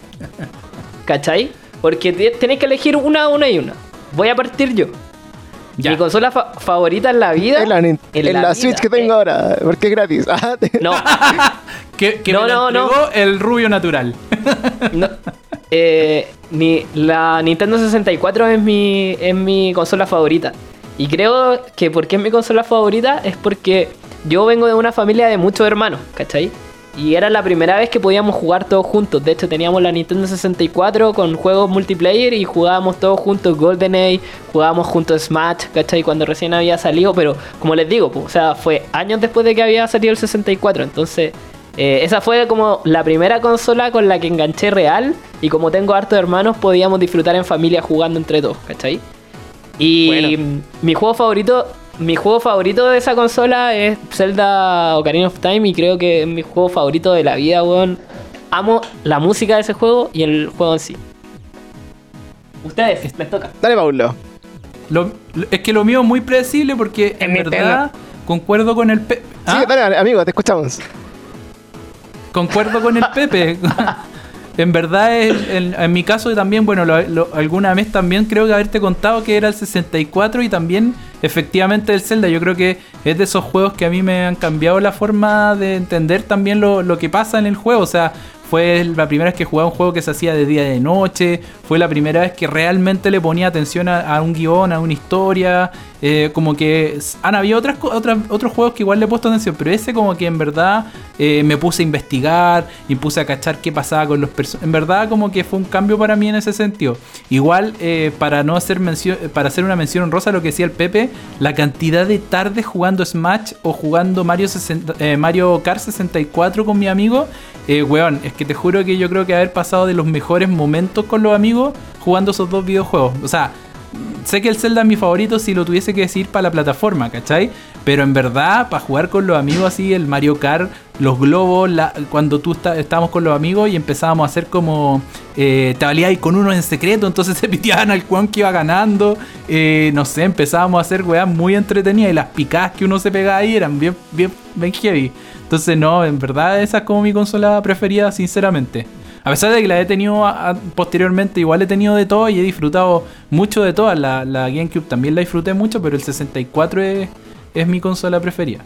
¿Cachai? Porque te- tenéis que elegir una, una y una. Voy a partir yo. Ya. Mi consola fa- favorita en la vida. En la, en en la la vida, Switch que tengo eh, ahora, porque es gratis. No, Que, que No, me no, no. el rubio natural. no. Eh, la Nintendo 64 es mi, es mi consola favorita. Y creo que porque es mi consola favorita es porque yo vengo de una familia de muchos hermanos, ¿cachai? Y era la primera vez que podíamos jugar todos juntos. De hecho, teníamos la Nintendo 64 con juegos multiplayer y jugábamos todos juntos GoldenEye, jugábamos juntos Smash, ¿cachai? Cuando recién había salido, pero como les digo, pues, o sea, fue años después de que había salido el 64. Entonces, eh, esa fue como la primera consola con la que enganché real. Y como tengo hartos hermanos, podíamos disfrutar en familia jugando entre todos, ¿cachai? Y Bueno. mi juego favorito, mi juego favorito de esa consola es Zelda Ocarina of Time y creo que es mi juego favorito de la vida, weón. Amo la música de ese juego y el juego en sí. Ustedes, les toca. Dale, Paulo. Lo- lo- es que lo mío es muy predecible porque en verdad concuerdo con el Pe- Sí, ¿Ah? dale, amigo, te escuchamos. Concuerdo con el Pepe. en verdad, el- en mi caso también, bueno, lo- lo- alguna vez también creo que haberte contado que era el 64 y también efectivamente el Zelda. Yo creo que es de esos juegos que a mí me han cambiado la forma de entender también lo, lo que pasa en el juego. O sea, fue la primera vez que jugaba un juego que se hacía de día y de noche. Fue la primera vez que realmente le ponía atención a, a un guion, a una historia. Eh, como que han habido otras, otras, otros juegos que igual le he puesto atención, pero ese como que en verdad eh, me puse a investigar y puse a cachar qué pasaba con los personajes. En verdad como que fue un cambio para mí en ese sentido. Igual eh, para no hacer mención, para hacer una mención honrosa lo que decía el Pepe, la cantidad de tardes jugando Smash o jugando Mario, 60 eh, Mario Kart 64 con mi amigo, eh, weón, es que te juro que yo creo que haber pasado de los mejores momentos con los amigos jugando esos dos videojuegos. O sea, sé que el Zelda es mi favorito si lo tuviese que decir para la plataforma, ¿cachai? Pero en verdad, para jugar con los amigos así, el Mario Kart, los globos, cuando tú está- estábamos con los amigos y empezábamos a hacer como. Eh, te valías con uno en secreto, entonces se piteaban al cuan que iba ganando. eh, no sé, empezábamos a hacer weas muy entretenidas y las picadas que uno se pegaba ahí eran bien, bien, bien heavy. Entonces, no, en verdad, esa es como mi consola preferida, sinceramente. A pesar de que la he tenido a- a- posteriormente, igual he tenido de todo y he disfrutado mucho de todas. La, la GameCube también la disfruté mucho, pero el 64 es, es mi consola preferida.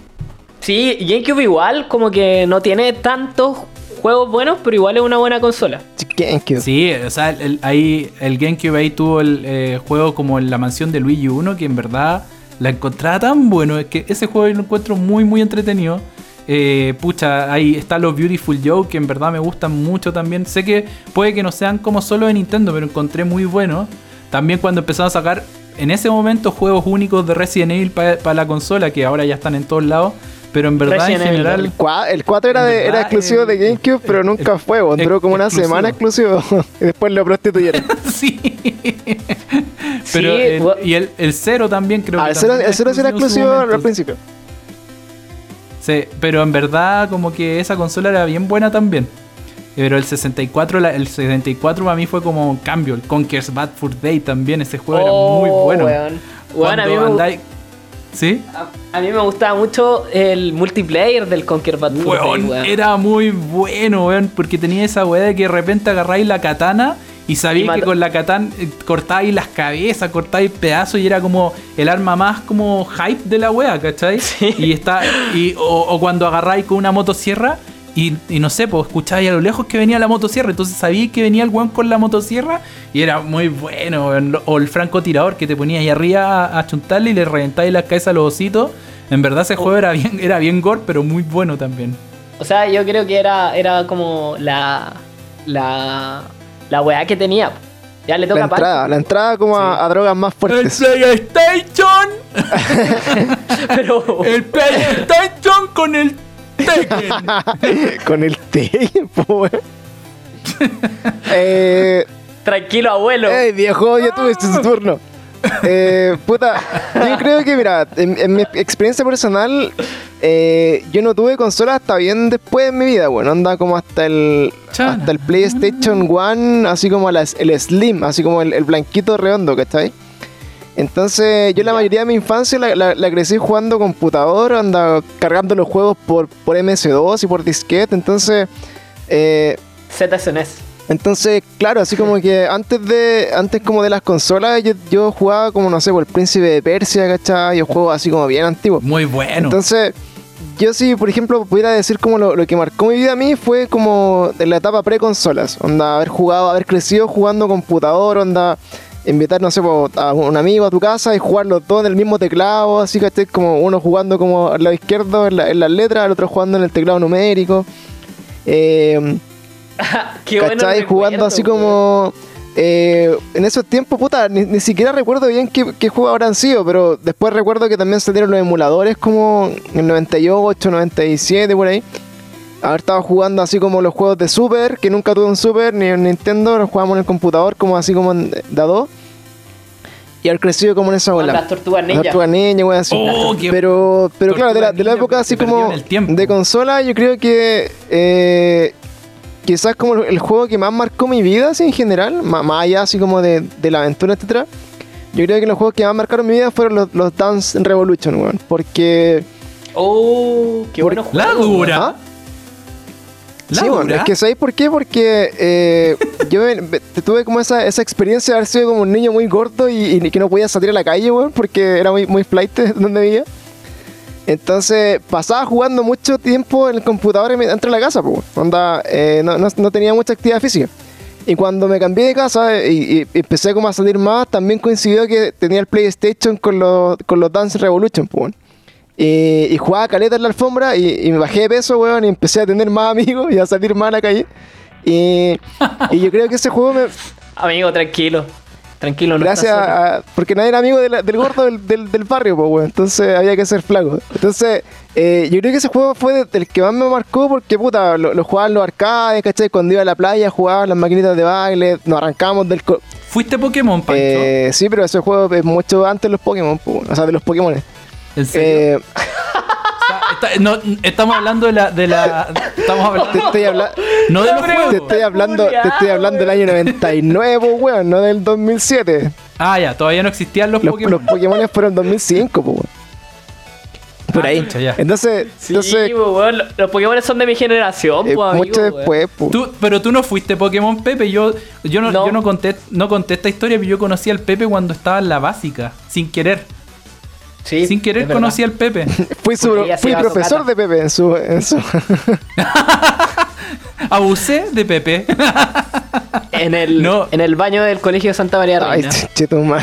Sí, GameCube igual, como que no tiene tantos juegos buenos, pero igual es una buena consola. GameCube. Sí, o sea, el, el- ahí, el GameCube ahí tuvo el eh, juego como en la mansión de Luigi 1, que en verdad la encontraba tan bueno. Es que ese juego yo lo encuentro muy, muy entretenido. Eh, pucha, ahí está los Beautiful Joe, que en verdad me gustan mucho también. Sé que puede que no sean como solo de Nintendo, pero encontré muy bueno. También cuando empezaron a sacar en ese momento juegos únicos de Resident Evil para la consola, que ahora ya están en todos lados. Pero en verdad, Resident en Evil, general. El 4, el 4 era, de- verdad, era exclusivo eh, de GameCube, pero nunca fue. weón. ex- Duró como una exclusivo. semana exclusivo. y después lo prostituyeron. sí. Pero Sí, el- y el, el cero también creo Ah, que el 0 también el cero sí era exclusivo al principio. Sí, pero en verdad como que esa consola era bien buena también. Pero el 64, la- el 64 para mí fue como un cambio. El Conker's Bad Fur Day también, ese juego era muy Oh, bueno. weón. Weón, a mí Cuando me ¿Sí? A, a mí me gustaba mucho el multiplayer del Conquer Bad Fur Day, weón. era muy bueno, weón, porque tenía esa weá de que de repente agarráis la katana Y sabía que con la katana eh, cortáis las cabezas, cortáis pedazos y era como el arma más como hype de la wea, ¿cachai? Y está. Y, o, cuando agarráis con una motosierra y, y no sé, pues escucháis a lo lejos que venía la motosierra. Entonces sabíais que venía el weón con la motosierra y era muy bueno. O el francotirador que te ponías ahí arriba a, chuntarle y le reventáis la cabeza a los ositos. En verdad ese juego era bien, era bien gore, pero muy bueno también. O sea, yo creo que era, era como la. la la weá que tenía. Ya le toca la entrada, la entrada como a, drogas más fuertes. El PlayStation. Pero el PlayStation con el Tekken. con el Tekken, pues. eh, Tranquilo, abuelo. Ey, viejo, ya tuviste su turno. Eh, puta, yo creo que, mira, en, mi experiencia personal, eh, yo no tuve consola hasta bien después en mi vida, bueno, anda como hasta el hasta el PlayStation One, así como el Slim, así como el, blanquito redondo, ¿cachai? Entonces, yo la mayoría de mi infancia la, crecí jugando computador, anda cargando los juegos por, por MS2 y por disquete, entonces... Eh, ZSNES. Entonces, claro, así como que antes de antes como de las consolas, yo, jugaba como, no sé, por el Príncipe de Persia, ¿cachai? Yo juego así como bien antiguo. Muy bueno. Entonces, yo sí, por ejemplo, pudiera decir como lo, que marcó mi vida a mí fue como de la etapa pre-consolas. Onda, haber jugado, haber crecido jugando computador, onda, invitar, no sé, a un amigo a tu casa y jugar los dos en el mismo teclado, así que estés como uno jugando como al lado izquierdo en, en las letras, el otro jugando en el teclado numérico. Eh, Qué ¿Cachai? Jugando así como. Eh, en esos tiempos, puta, ni, siquiera recuerdo bien qué, qué juegos habrán sido, pero después recuerdo que también salieron los emuladores como en 98, 97, por ahí. Haber estado jugando así como los juegos de Super, que nunca tuve un Super ni en Nintendo, los jugábamos en el computador, como así como en Dado. Y haber crecido como en esa bola. Las tortugas ninja. Las tortugas ninja, wey, así. Oh, pero, pero claro, de la, de la época así como de consola, yo creo que eh, quizás como el juego que más marcó mi vida, así en general, más, allá así como de, la aventura, etcétera. Yo creo que los juegos que más marcaron mi vida fueron los, los Dance Revolution, weón. Porque. Oh, qué bueno juego. La dura. ¿Ah? sí, bueno, es que ¿sabéis por qué? Porque eh, yo tuve como esa, esa experiencia de haber sido como un niño muy gordo y, que no podía salir a la calle, weón, porque era muy, muy flight donde vivía. Entonces pasaba jugando mucho tiempo en el computador dentro de la casa, pues. Onda, eh, no, tenía mucha actividad física. Y cuando me cambié de casa eh, y, empecé como a salir más, también coincidió que tenía el PlayStation con los, con los Dance Revolution, pues. Y, jugaba caleta en la alfombra y, me bajé de peso, weón, y empecé a tener más amigos y a salir más a la calle. Y yo creo que ese juego me... Amigo, tranquilo. Tranquilo, no Gracias a, porque nadie era amigo del gordo del, del, barrio, pues, Entonces había que ser flaco. Entonces, eh, yo creo que ese juego fue el que más me marcó porque, puta, lo, lo jugaban los arcades, ¿cachai? Cuando iba a la playa, jugaban las maquinitas de baile, nos arrancamos del... ¿Fuiste Pokémon, Pancho? Eh, sí, pero ese juego es mucho antes de los Pokémon, o sea, de los Pokémon. ¿En serio? Eh, no, estamos hablando de la. De la estamos hablando. Te estoy hablando. No de los juegos. Te estoy hablando, te estoy hablando del año 99, weón, no del 2007. Ah, ya, todavía no existían los, Pokémon. Los Pokémon fueron en 2005, weón. Por ah, ahí. Entonces, sí, los Pokémon son de mi generación, eh, Mucho después, pero tú no fuiste Pokémon Pepe. Yo, yo, no, yo no, conté, no conté esta historia, pero yo conocí al Pepe cuando estaba en la básica, sin querer. Sin querer conocí al Pepe. fui, fui profesor de Pepe en su. Abusé de Pepe. en, el, en el baño del colegio de Santa María Reina. Ay,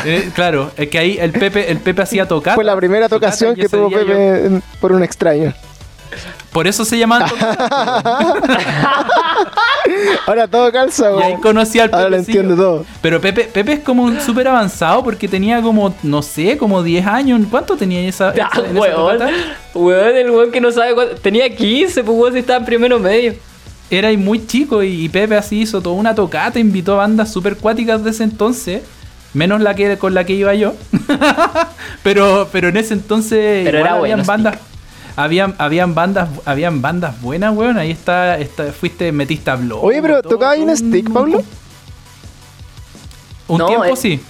eh, claro, es que ahí el Pepe, el Pepe hacía tocar. Fue la primera tocación que tuvo Pepe por un extraño. Por eso se llaman. Ahora todo calza, güey. Y ahí conocí al Pepe. Ahora lo entiendo todo. Pero Pepe, Pepe es como un súper avanzado porque tenía como, no sé, como 10 años. ¿Cuánto tenía esa? esa, weón, weón, el weón que no sabe cuánto. Tenía 15, pues weón, si estaba en primero medio. Era muy chico y, Pepe así hizo toda una tocata, invitó a bandas súper cuáticas de ese entonces. Menos la que con la que iba yo. pero, pero en ese entonces pero era habían bandas habían, habían bandas, habían bandas buenas, weón. Ahí está, fuiste metista blog. Oye, pero ¿tocaba ahí un stick, Pablo? Un tiempo eh, sí.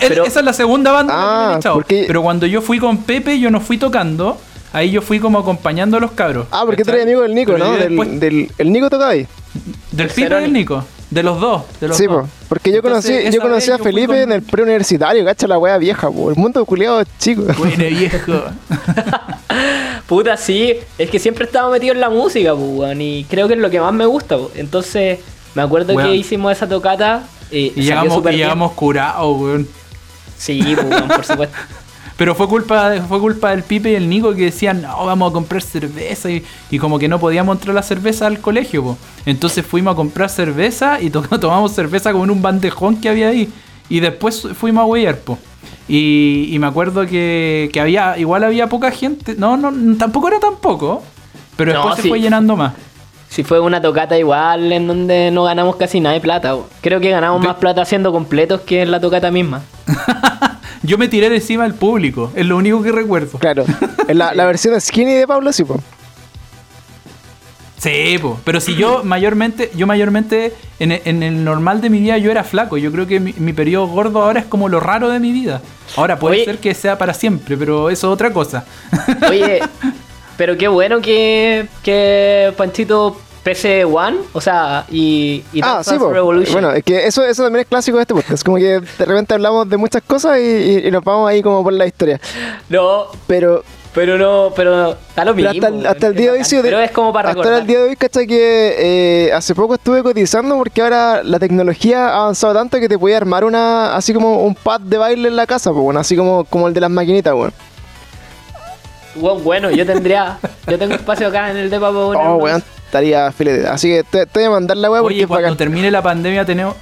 Esa es la segunda banda ah, Pero cuando yo fui con Pepe, yo no fui tocando. Ahí yo fui como acompañando a los cabros. Ah, porque trae amigo del Nico, ¿no? Del, del, el Nico tocaba ahí. Del Pepe del Nico. De los dos, de los Sí, dos. po, porque yo Entonces, conocí, yo conocí a Felipe con- en el preuniversitario, cacha la wea vieja, po. el mundo culiado chico. Bueno, viejo. Puta, sí. Es que siempre estaba metido en la música, pues, weón. Y creo que es lo que más me gusta, pues. Entonces, me acuerdo que hicimos esa tocata. eh, Y llegamos, y llegamos curados, weón. Sí, pues, weón, por supuesto. Pero fue culpa, fue culpa del Pipe y el Nico que decían, no, vamos a comprar cerveza. Y, y como que no podíamos entrar la cerveza al colegio, po. Entonces fuimos a comprar cerveza y to- tomamos cerveza como en un bandejón que había ahí. Y después fuimos a huellar, po. Y, y me acuerdo que, que había, igual había poca gente. No, no, tampoco era tan poco. Pero No, después se sí. fue llenando más. Si fue una tocata igual en donde no ganamos casi nada de plata. Creo que ganamos más plata haciendo completos que en la tocata misma. Yo me tiré de encima del público, es lo único que recuerdo. Claro, en la, la versión skinny de Pablo, sí, po. Sí, po. pero si yo mayormente, yo mayormente en el, en el normal de mi vida yo era flaco. Yo creo que mi, mi periodo gordo ahora es como lo raro de mi vida. Ahora puede Oye. ser que sea para siempre, pero eso es otra cosa. Oye, pero qué bueno que, que Panchito PC One, o sea, y, y Ah, sí. Revolution. Bueno, es que eso, eso también es clásico de este podcast. Como que de repente hablamos de muchas cosas y, y- y nos vamos ahí como por la historia. No, Pero, pero no, pero está lo pero mismo. hasta, el, weón, hasta el día de hoy sí. Pero es como para Hasta recordar. el día de hoy, ¿cachai? Que eh, hace poco estuve cotizando porque ahora la tecnología ha avanzado tanto que te podía armar una, así como un pad de baile en la casa, pues, bueno, así como, como el de las maquinitas, weón. Weón, bueno, yo tendría, yo tengo espacio acá en el depa para poner Oh, estaría filete. Así que te, te voy a mandar la porque Oye, cuando bacán. termine la pandemia tenemos,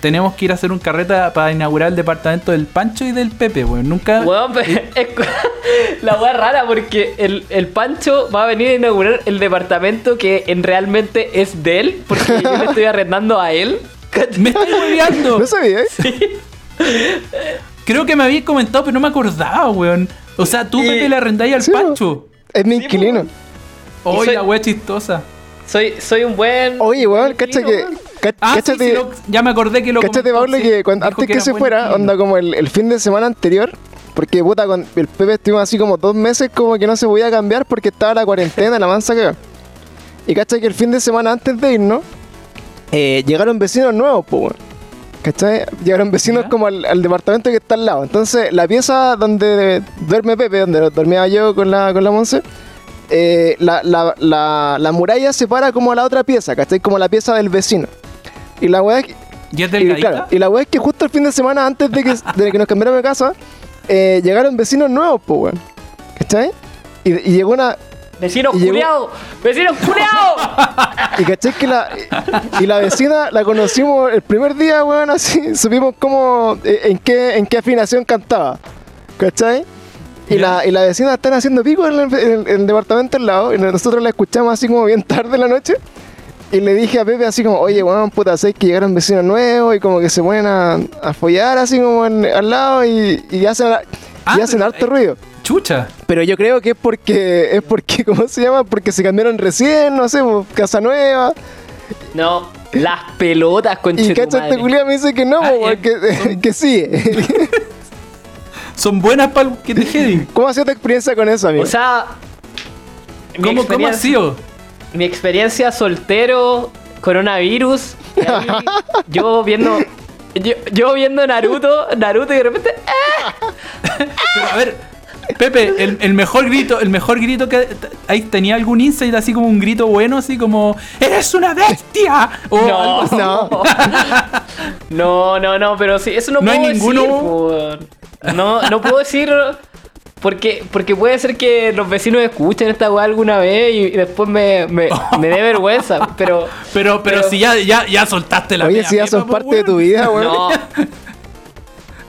tenemos que ir a hacer un carreta para inaugurar el departamento del Pancho y del Pepe, weón. Nunca... Weón, cu- la weá rara porque el, el Pancho va a venir a inaugurar el departamento que en realmente es de él, porque yo le estoy arrendando a él. ¡Me estás hueveando! No sabía, ¿eh? Creo que me habías comentado, pero no me acordaba, weón. O sea, tú, Y- Pepe, le arrendáis al Sí. Pancho. Es mi inquilino. Y Oye, soy- la wea chistosa. Soy, soy un buen. Oye, weón, cacha que. ca- Ah, sí, cáchate- sí, lo- ya me acordé que lo Cáchate, Pablo, sí. que cuando- antes que, era se fuera, onda como el, el fin de semana anterior, porque puta, con el Pepe estuvimos así como dos meses como que no se podía cambiar porque estaba la cuarentena, la mansa que Y cacha que el fin de semana antes de irnos, eh, llegaron vecinos nuevos, pues, weón. ¿Cachai? Llegaron vecinos ¿Ya? como al, al departamento que está al lado. Entonces, la pieza donde duerme Pepe, donde dormía yo con la, con la Monse, eh, la, la, la, la muralla separa como a la otra pieza, ¿cachai? Como la pieza del vecino. Y la weá es que- ¿Y es y, claro, y la weá es que justo el fin de semana antes de que, de que nos cambiáramos de casa, eh, llegaron vecinos nuevos, pues, weón. ¿Cachai? Y, y llegó una. Vecino culiao, vecino culiao. Y cachai que la. Y la vecina la conocimos el primer día, weón, así. Supimos cómo. eh, en qué, en qué afinación cantaba. ¿Cachai? Y la, y la vecina están haciendo pico en el, en el- en el departamento al lado. Y nosotros la escuchamos así como bien tarde en la noche. Y le dije a Pepe así como, oye, weón, puta, sé que llegaron vecinos nuevos y como que se ponen a, a follar así como en- al lado y, y hacen, Ah, y hacen pero, harto eh, ruido. Chucha. Pero yo creo que es porque, es porque, ¿cómo se llama? Porque se cambiaron recién, no sé, pues, casa nueva. No, las pelotas con Y cacha este culiao me dice que no, Ah, eh, que sí. Son buenas para que te. ¿Cómo ha sido tu experiencia con eso, amigo? O sea, ¿Cómo, ¿Cómo ha sido? Mi experiencia soltero, coronavirus, ahí yo viendo. Yo, yo viendo Naruto, Naruto y de repente. Pero a ver, Pepe, el, el mejor grito, el mejor grito que ahí tenía algún insight así como un grito bueno, así como ¡Eres una bestia! O algo No, así. No. no, no, no, pero sí, eso no, No hay puedo ninguno- decir. po, weón. No, no puedo decir. Porque, porque puede ser que los vecinos escuchen esta weá alguna vez y, y después me, me, me dé vergüenza. Pero. Pero, pero, Pero- si ya, ya, ya soltaste la Oye, si ya son po, parte de tu vida, weón. No.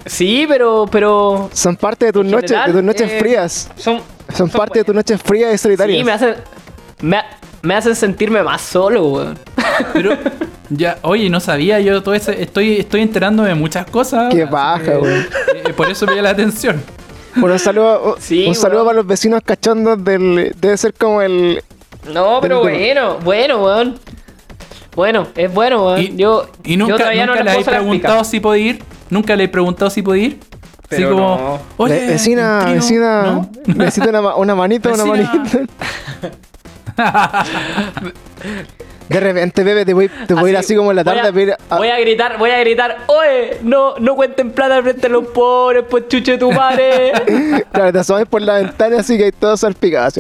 Sí, pero. pero Son parte de tus noches, de tus noches eh, frías. son. Son parte de tus noches frías y solitarias. Sí, me hacen. Me, me hacen sentirme más solo, weón. Pero, ya, oye, no sabía yo todo eso. Estoy, estoy enterándome de muchas cosas. Qué así baja, que, weón. eh, por eso me llama la atención. Bueno, un saludo, Sí, un saludo para los vecinos cachondos del. Debe ser como el. No, pero Del- bueno, bueno, weón. Bueno, es bueno, weón. Y, yo, y yo nunca, todavía nunca no le les he preguntado si puede ir. Nunca le he preguntado si puede ir. Así Pero como, no. oye, Ve- vecina, vecina. ¿no? Necesito una, una manita, una Vecina. manita. De repente, Pepe, te voy, te voy a ir así como en la voy tarde a, a pedir. a- voy a gritar, voy a gritar, oye, no, no cuenten plata frente a los pobres, pues chuche tu madre. Claro, te asomas por la ventana así que hay todo salpicado.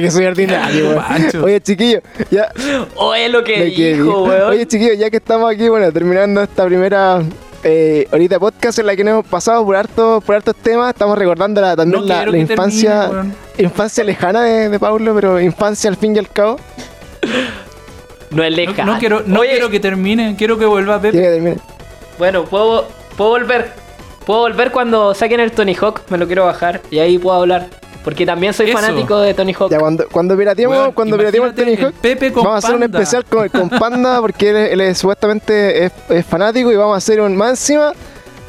que soy ordinario. Oye, chiquillo, ya. Oye, lo que dijo, weón. Oye, chiquillo, ya que estamos aquí, bueno, terminando esta primera eh, horita de podcast en la que nos hemos pasado por hartos, por hartos temas, estamos recordando la- también No la, infancia, termine, infancia lejana de, de Pablo, pero infancia al fin y al cabo. no es No, lejano. no quiero, no Oye, quiero que termine, quiero que vuelva Pepe. Que. Bueno, puedo, puedo volver. Puedo volver cuando saquen el Tony Hawk, me lo quiero bajar y ahí puedo hablar. Porque también soy Eso. fanático de Tony Hawk. Ya cuando, cuando pirateemos, Weón, cuando pirateemos el Tony Hawk, Pepe con vamos a hacer un Panda. especial con, con Panda porque él, él es, supuestamente es, es fanático y vamos a hacer un más encima,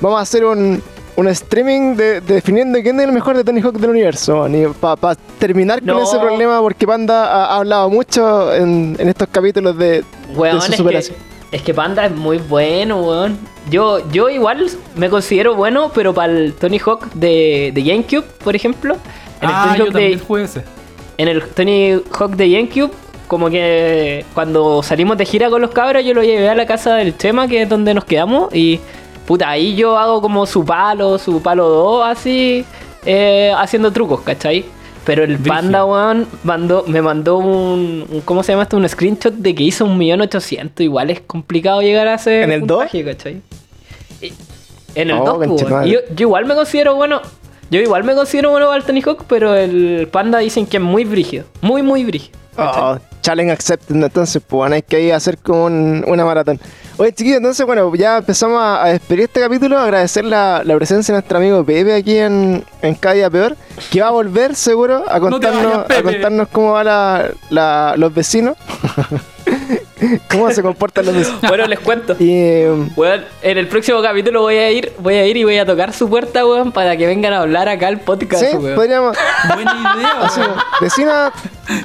vamos a hacer un, un streaming de, de definiendo quién es el mejor de Tony Hawk del universo. Para terminar con No. ese problema, porque Panda ha, ha hablado mucho en, en estos capítulos de, Weón, de su es que, superación. es que Panda es muy bueno, weón. Yo, yo igual me considero bueno, pero para el Tony Hawk de, de GameCube, por ejemplo, en el Ah, Tony yo Hawk también de, jugué ese. en el Tony Hawk de GameCube, como que cuando salimos de gira con los cabros, yo lo llevé a la casa del Chema, que es donde nos quedamos, y puta, ahí yo hago como su palo, su palo 2, así, eh, haciendo trucos, ¿cachai? Pero el. Panda, weón, mandó, me mandó un, un- ¿cómo se llama esto? Un screenshot de que hizo un millón ochocientos. Igual es complicado llegar a ese ¿En el puntaje, ¿cachai? Y- En el Oh, 2, pues, yo, yo igual me considero bueno. Yo igual me considero bueno al Tony Hawk, pero el Panda dicen que es muy brígido. Muy, muy brígido. Oh, challenge accepted, entonces, pues bueno, hay que ir a hacer como un- una maratón. Oye, chiquillos, entonces, bueno, ya empezamos a, a despedir este capítulo, agradecer la, la presencia de nuestro amigo Pepe aquí en, en Cada Día Peor, que va a volver seguro a No contarnos, vayas, a contarnos cómo van la, la- los vecinos, cómo se comportan los vecinos. Bueno, les cuento. Y, eh, Weón, en el próximo capítulo voy a ir, voy a ir y voy a tocar su puerta, weón, para que vengan a hablar acá al podcast, sí, weón. podríamos, Buena idea, así, weón. vecina,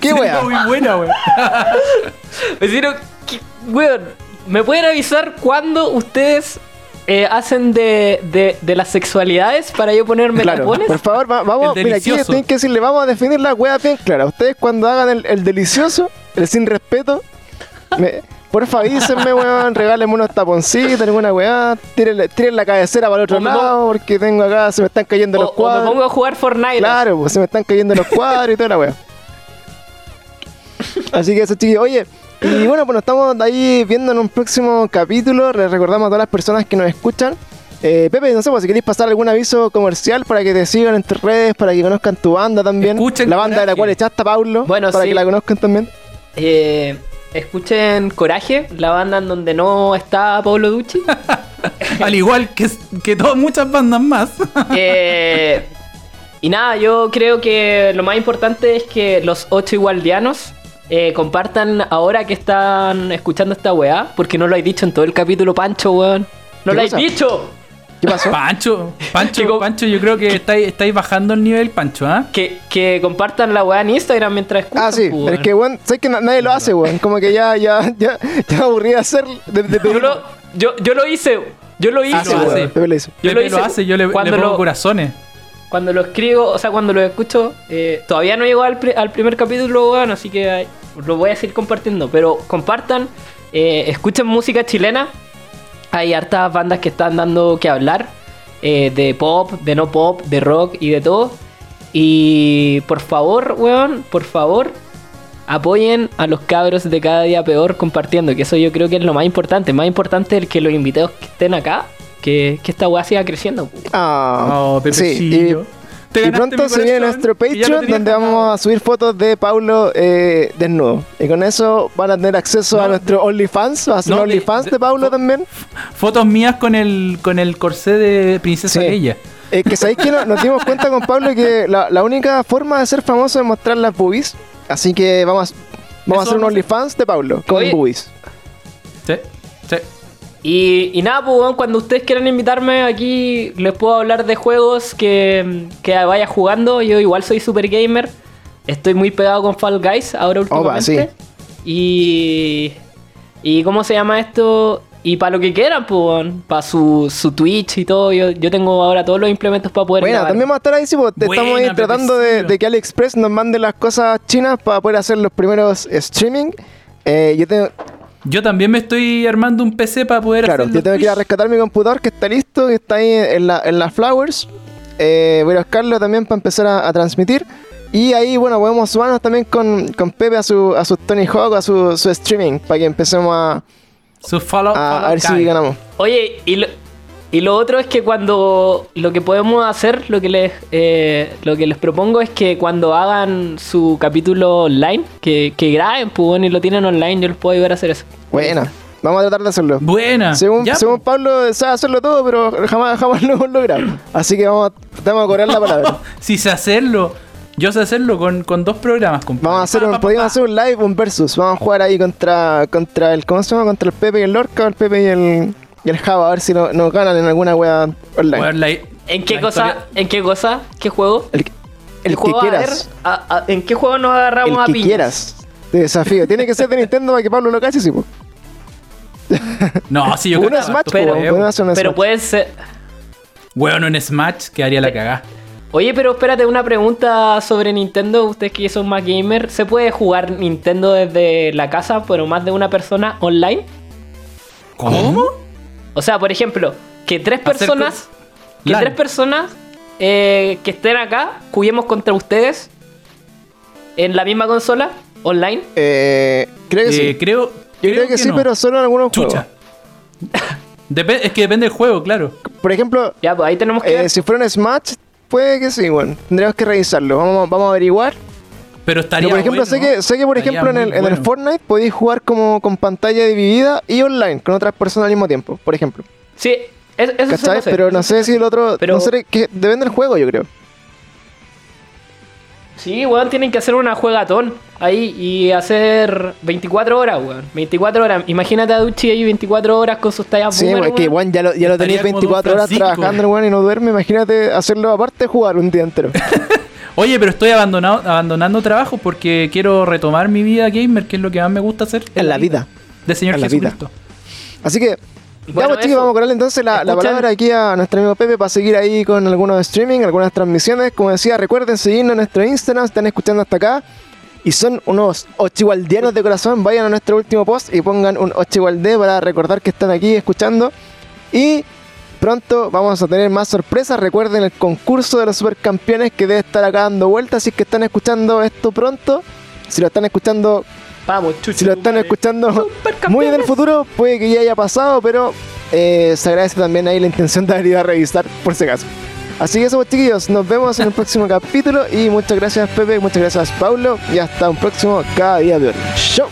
qué wea. muy buena, weón. Vecino, ¿qué- weón, ¿me pueden avisar cuándo ustedes eh, hacen de, de, de las sexualidades para yo ponerme Claro, tapones? por favor, va- vamos, El mira, aquí delicioso. tienen que decirle, vamos a definir la wea bien clara. Ustedes cuando hagan el, el delicioso, el sin respeto, me, porfa avísenme, weón, regálenme unos taponcitos, alguna weá, tiren, tiren la cabecera para el otro O lado, porque tengo acá, se me están cayendo o, los o me cuadros. pongo a jugar Fortnite. Claro, pues se me están cayendo los cuadros y toda la weá. Así que eso, chiquillos. Oye, y bueno, pues nos estamos ahí viendo en un próximo capítulo. Les recordamos a todas las personas que nos escuchan. Eh, Pepe, no sé, pues, si queréis pasar algún aviso comercial para que te sigan en tus redes, para que conozcan tu banda también. Escuchen la banda de la cual echaste a Paulo, Bueno, para sí. que la conozcan también. Eh, escuchen Coraje, la banda en donde no está Pablo Ducci. Al igual que, que todas muchas bandas más. Eh, y nada, yo creo que lo más importante es que los ocho igualdianos eh, compartan ahora que están escuchando esta weá, porque no lo hay dicho en todo el capítulo, Pancho, weón. No ¿Qué lo cosa? dicho. ¿Qué pasó? Pancho, Pancho. Pancho, yo creo que estáis, estáis bajando el nivel, Pancho, ¿ah? Que, que compartan la weá en Instagram mientras escuchan. Ah, sí, pues, pero es que, weón. sé que na- nadie lo hace, weón. Como que ya, ya, ya, ya aburrí de hacer. De, de yo, lo, yo, yo lo hice, yo lo hice, Ah, lo weón. hace. Pepe lo hizo. Yo lo hice lo hace, yo le, le cuando pongo lo- corazones. Cuando lo escribo, o sea, cuando lo escucho, eh, todavía no llegó al, pri- al primer capítulo, weón, así que ay, lo voy a seguir compartiendo. Pero compartan, eh, escuchen música chilena. Hay hartas bandas que están dando que hablar. eh, de pop, de no pop, de rock y de todo. Y por favor, weón, por favor, apoyen a los cabros de cada día peor compartiendo. Que eso yo creo que es lo más importante. Más importante es que los invitados que estén acá, que, que esta weá siga creciendo. Ah, Oh, sí, y- Y pronto se viene nuestro Patreon donde ganado. vamos a subir fotos de Paulo eh, desnudo. Y con eso van a tener acceso a nuestro OnlyFans. Va a ser no, OnlyFans de, de- Paulo fo- también. Fotos mías con el, con el corsé de Princesa Sí. Leia. Eh, que sabéis que no- nos dimos cuenta con Pablo que la, la única forma de ser famoso es mostrar las boobies. Así que vamos, vamos a hacer un. OnlyFans de Paulo con Oye. boobies. Sí, sí. Y, y nada, pues cuando ustedes quieran invitarme aquí, les puedo hablar de juegos que, que vaya jugando. Yo igual soy super gamer. Estoy muy pegado con Fall Guys ahora últimamente. Opa, sí. Y. ¿Y cómo se llama esto? y para lo que quieran, pues, para su, su Twitch y todo. Yo, yo tengo ahora todos los implementos para poder Bueno, grabar. también vamos a estar ahí, sí, pues, estamos ahí Buena, tratando de que AliExpress nos mande las cosas chinas para poder hacer los primeros streaming. Eh, yo tengo, Yo también me estoy armando un PC para poder claro, hacer yo tengo que ir a rescatar mi computador que está listo, que está ahí en la, en las Flowers. Eh, voy a buscarlo también para empezar a, a transmitir. Y ahí, bueno, podemos sumarnos también con, con Pepe a su, a su Tony Hawk, a su, su streaming, para que empecemos a, Su follow, a- follow a ver si ganamos. Oye, y lo, y lo otro es que cuando lo que podemos hacer, lo que les eh, lo que les propongo es que cuando hagan su capítulo online, que, que graben, pues bueno, y lo tienen online, yo les puedo ayudar a hacer eso. Buena, vamos a tratar de hacerlo. Buena. Según, Ya, según Pablo sabe hacerlo todo, pero jamás, jamás lo hemos logrado. Así que vamos, a- vamos a cobrar la palabra. Si sé hacerlo, yo sé hacerlo con, con dos programas, compadre. Vamos a hacer Pa, un, pa, pa, podríamos pa. hacer un live, un versus. Vamos a jugar ahí contra, contra el, ¿cómo se llama? Contra el Pepe y el Lorca, o el Pepe y el, y el Java, a ver si no- nos ganan en alguna wea online. Weón, la- ¿En qué la cosa? historia- ¿En qué cosa? ¿Qué juego? el el que juego? A ver, quieras. a- a- ¿En qué juego nos agarramos El a que piñas? quieras. Desafío. Tiene que ser de Nintendo para que Pablo lo cache, sí, po. No, si yo Uno cachaba Smash, pero- juegos. podemos hacer un Pero Smash. puede ser. Weón, en Smash quedaría la cagada. Oye, pero espérate, una pregunta sobre Nintendo. Ustedes que son más gamer, ¿se puede jugar Nintendo desde la casa, pero más de una persona online? ¿Cómo? O sea, por ejemplo, que tres personas, que LAN. tres personas eh, que estén acá juguemos contra ustedes en la misma consola online. Eh, creo que Eh, sí. creo, Yo creo, que, sí, no. pero solo en algunos Chucha. juegos. Depe- es que depende del juego, claro. Por ejemplo, Ya, pues ahí tenemos que. eh, si fuera un Smash, puede que sí, bueno. Tendríamos que revisarlo. Vamos, vamos a averiguar. Pero estaría Pero por ejemplo, bueno. sé que, sé que por ejemplo en el, muy en el bueno. Fortnite podéis jugar como con pantalla dividida y online con otras personas al mismo tiempo, por ejemplo. Sí, es- eso sí lo sé. Pero no sé si el otro. Pero- No sé, que depende del juego, yo creo. Sí, weón, tienen que hacer una juegatón ahí y hacer 24 horas, weón. 24 horas. Imagínate a Duchi ahí 24 horas con sus tallas Sí, boomer, es que weón. Juan ya lo, ya lo tenéis como Don 24 horas trabajando, weón, y no duerme. Imagínate hacerlo aparte de jugar un día entero. Oye, pero estoy abandonado, abandonando trabajo porque quiero retomar mi vida gamer, que es lo que más me gusta hacer. En la vida. De Señor En la vida. Jesucristo. Así que. Bueno, ya, pues, chicos, vamos a correrle entonces la, la palabra aquí a nuestro amigo Pepe para seguir ahí con algunos streaming, algunas transmisiones. Como decía, recuerden seguirnos en nuestro Instagram, están escuchando hasta acá. Y son unos ochiwaldianos de corazón. Vayan a nuestro último post y pongan un ochiwaldé para recordar que están aquí escuchando. Y pronto vamos a tener más sorpresas. Recuerden el concurso de los supercampeones que debe estar acá dando vueltas. Así que están escuchando esto pronto. Si lo están escuchando Vamos, chucho. si lo están madre. escuchando muy en el futuro, puede que ya haya pasado, pero eh, se agradece también ahí la intención de haber ido a revisar por si acaso. Así que eso, pues, chiquillos, nos vemos en el próximo capítulo y muchas gracias Pepe, muchas gracias Paulo y hasta un próximo cada día de hoy. Chau.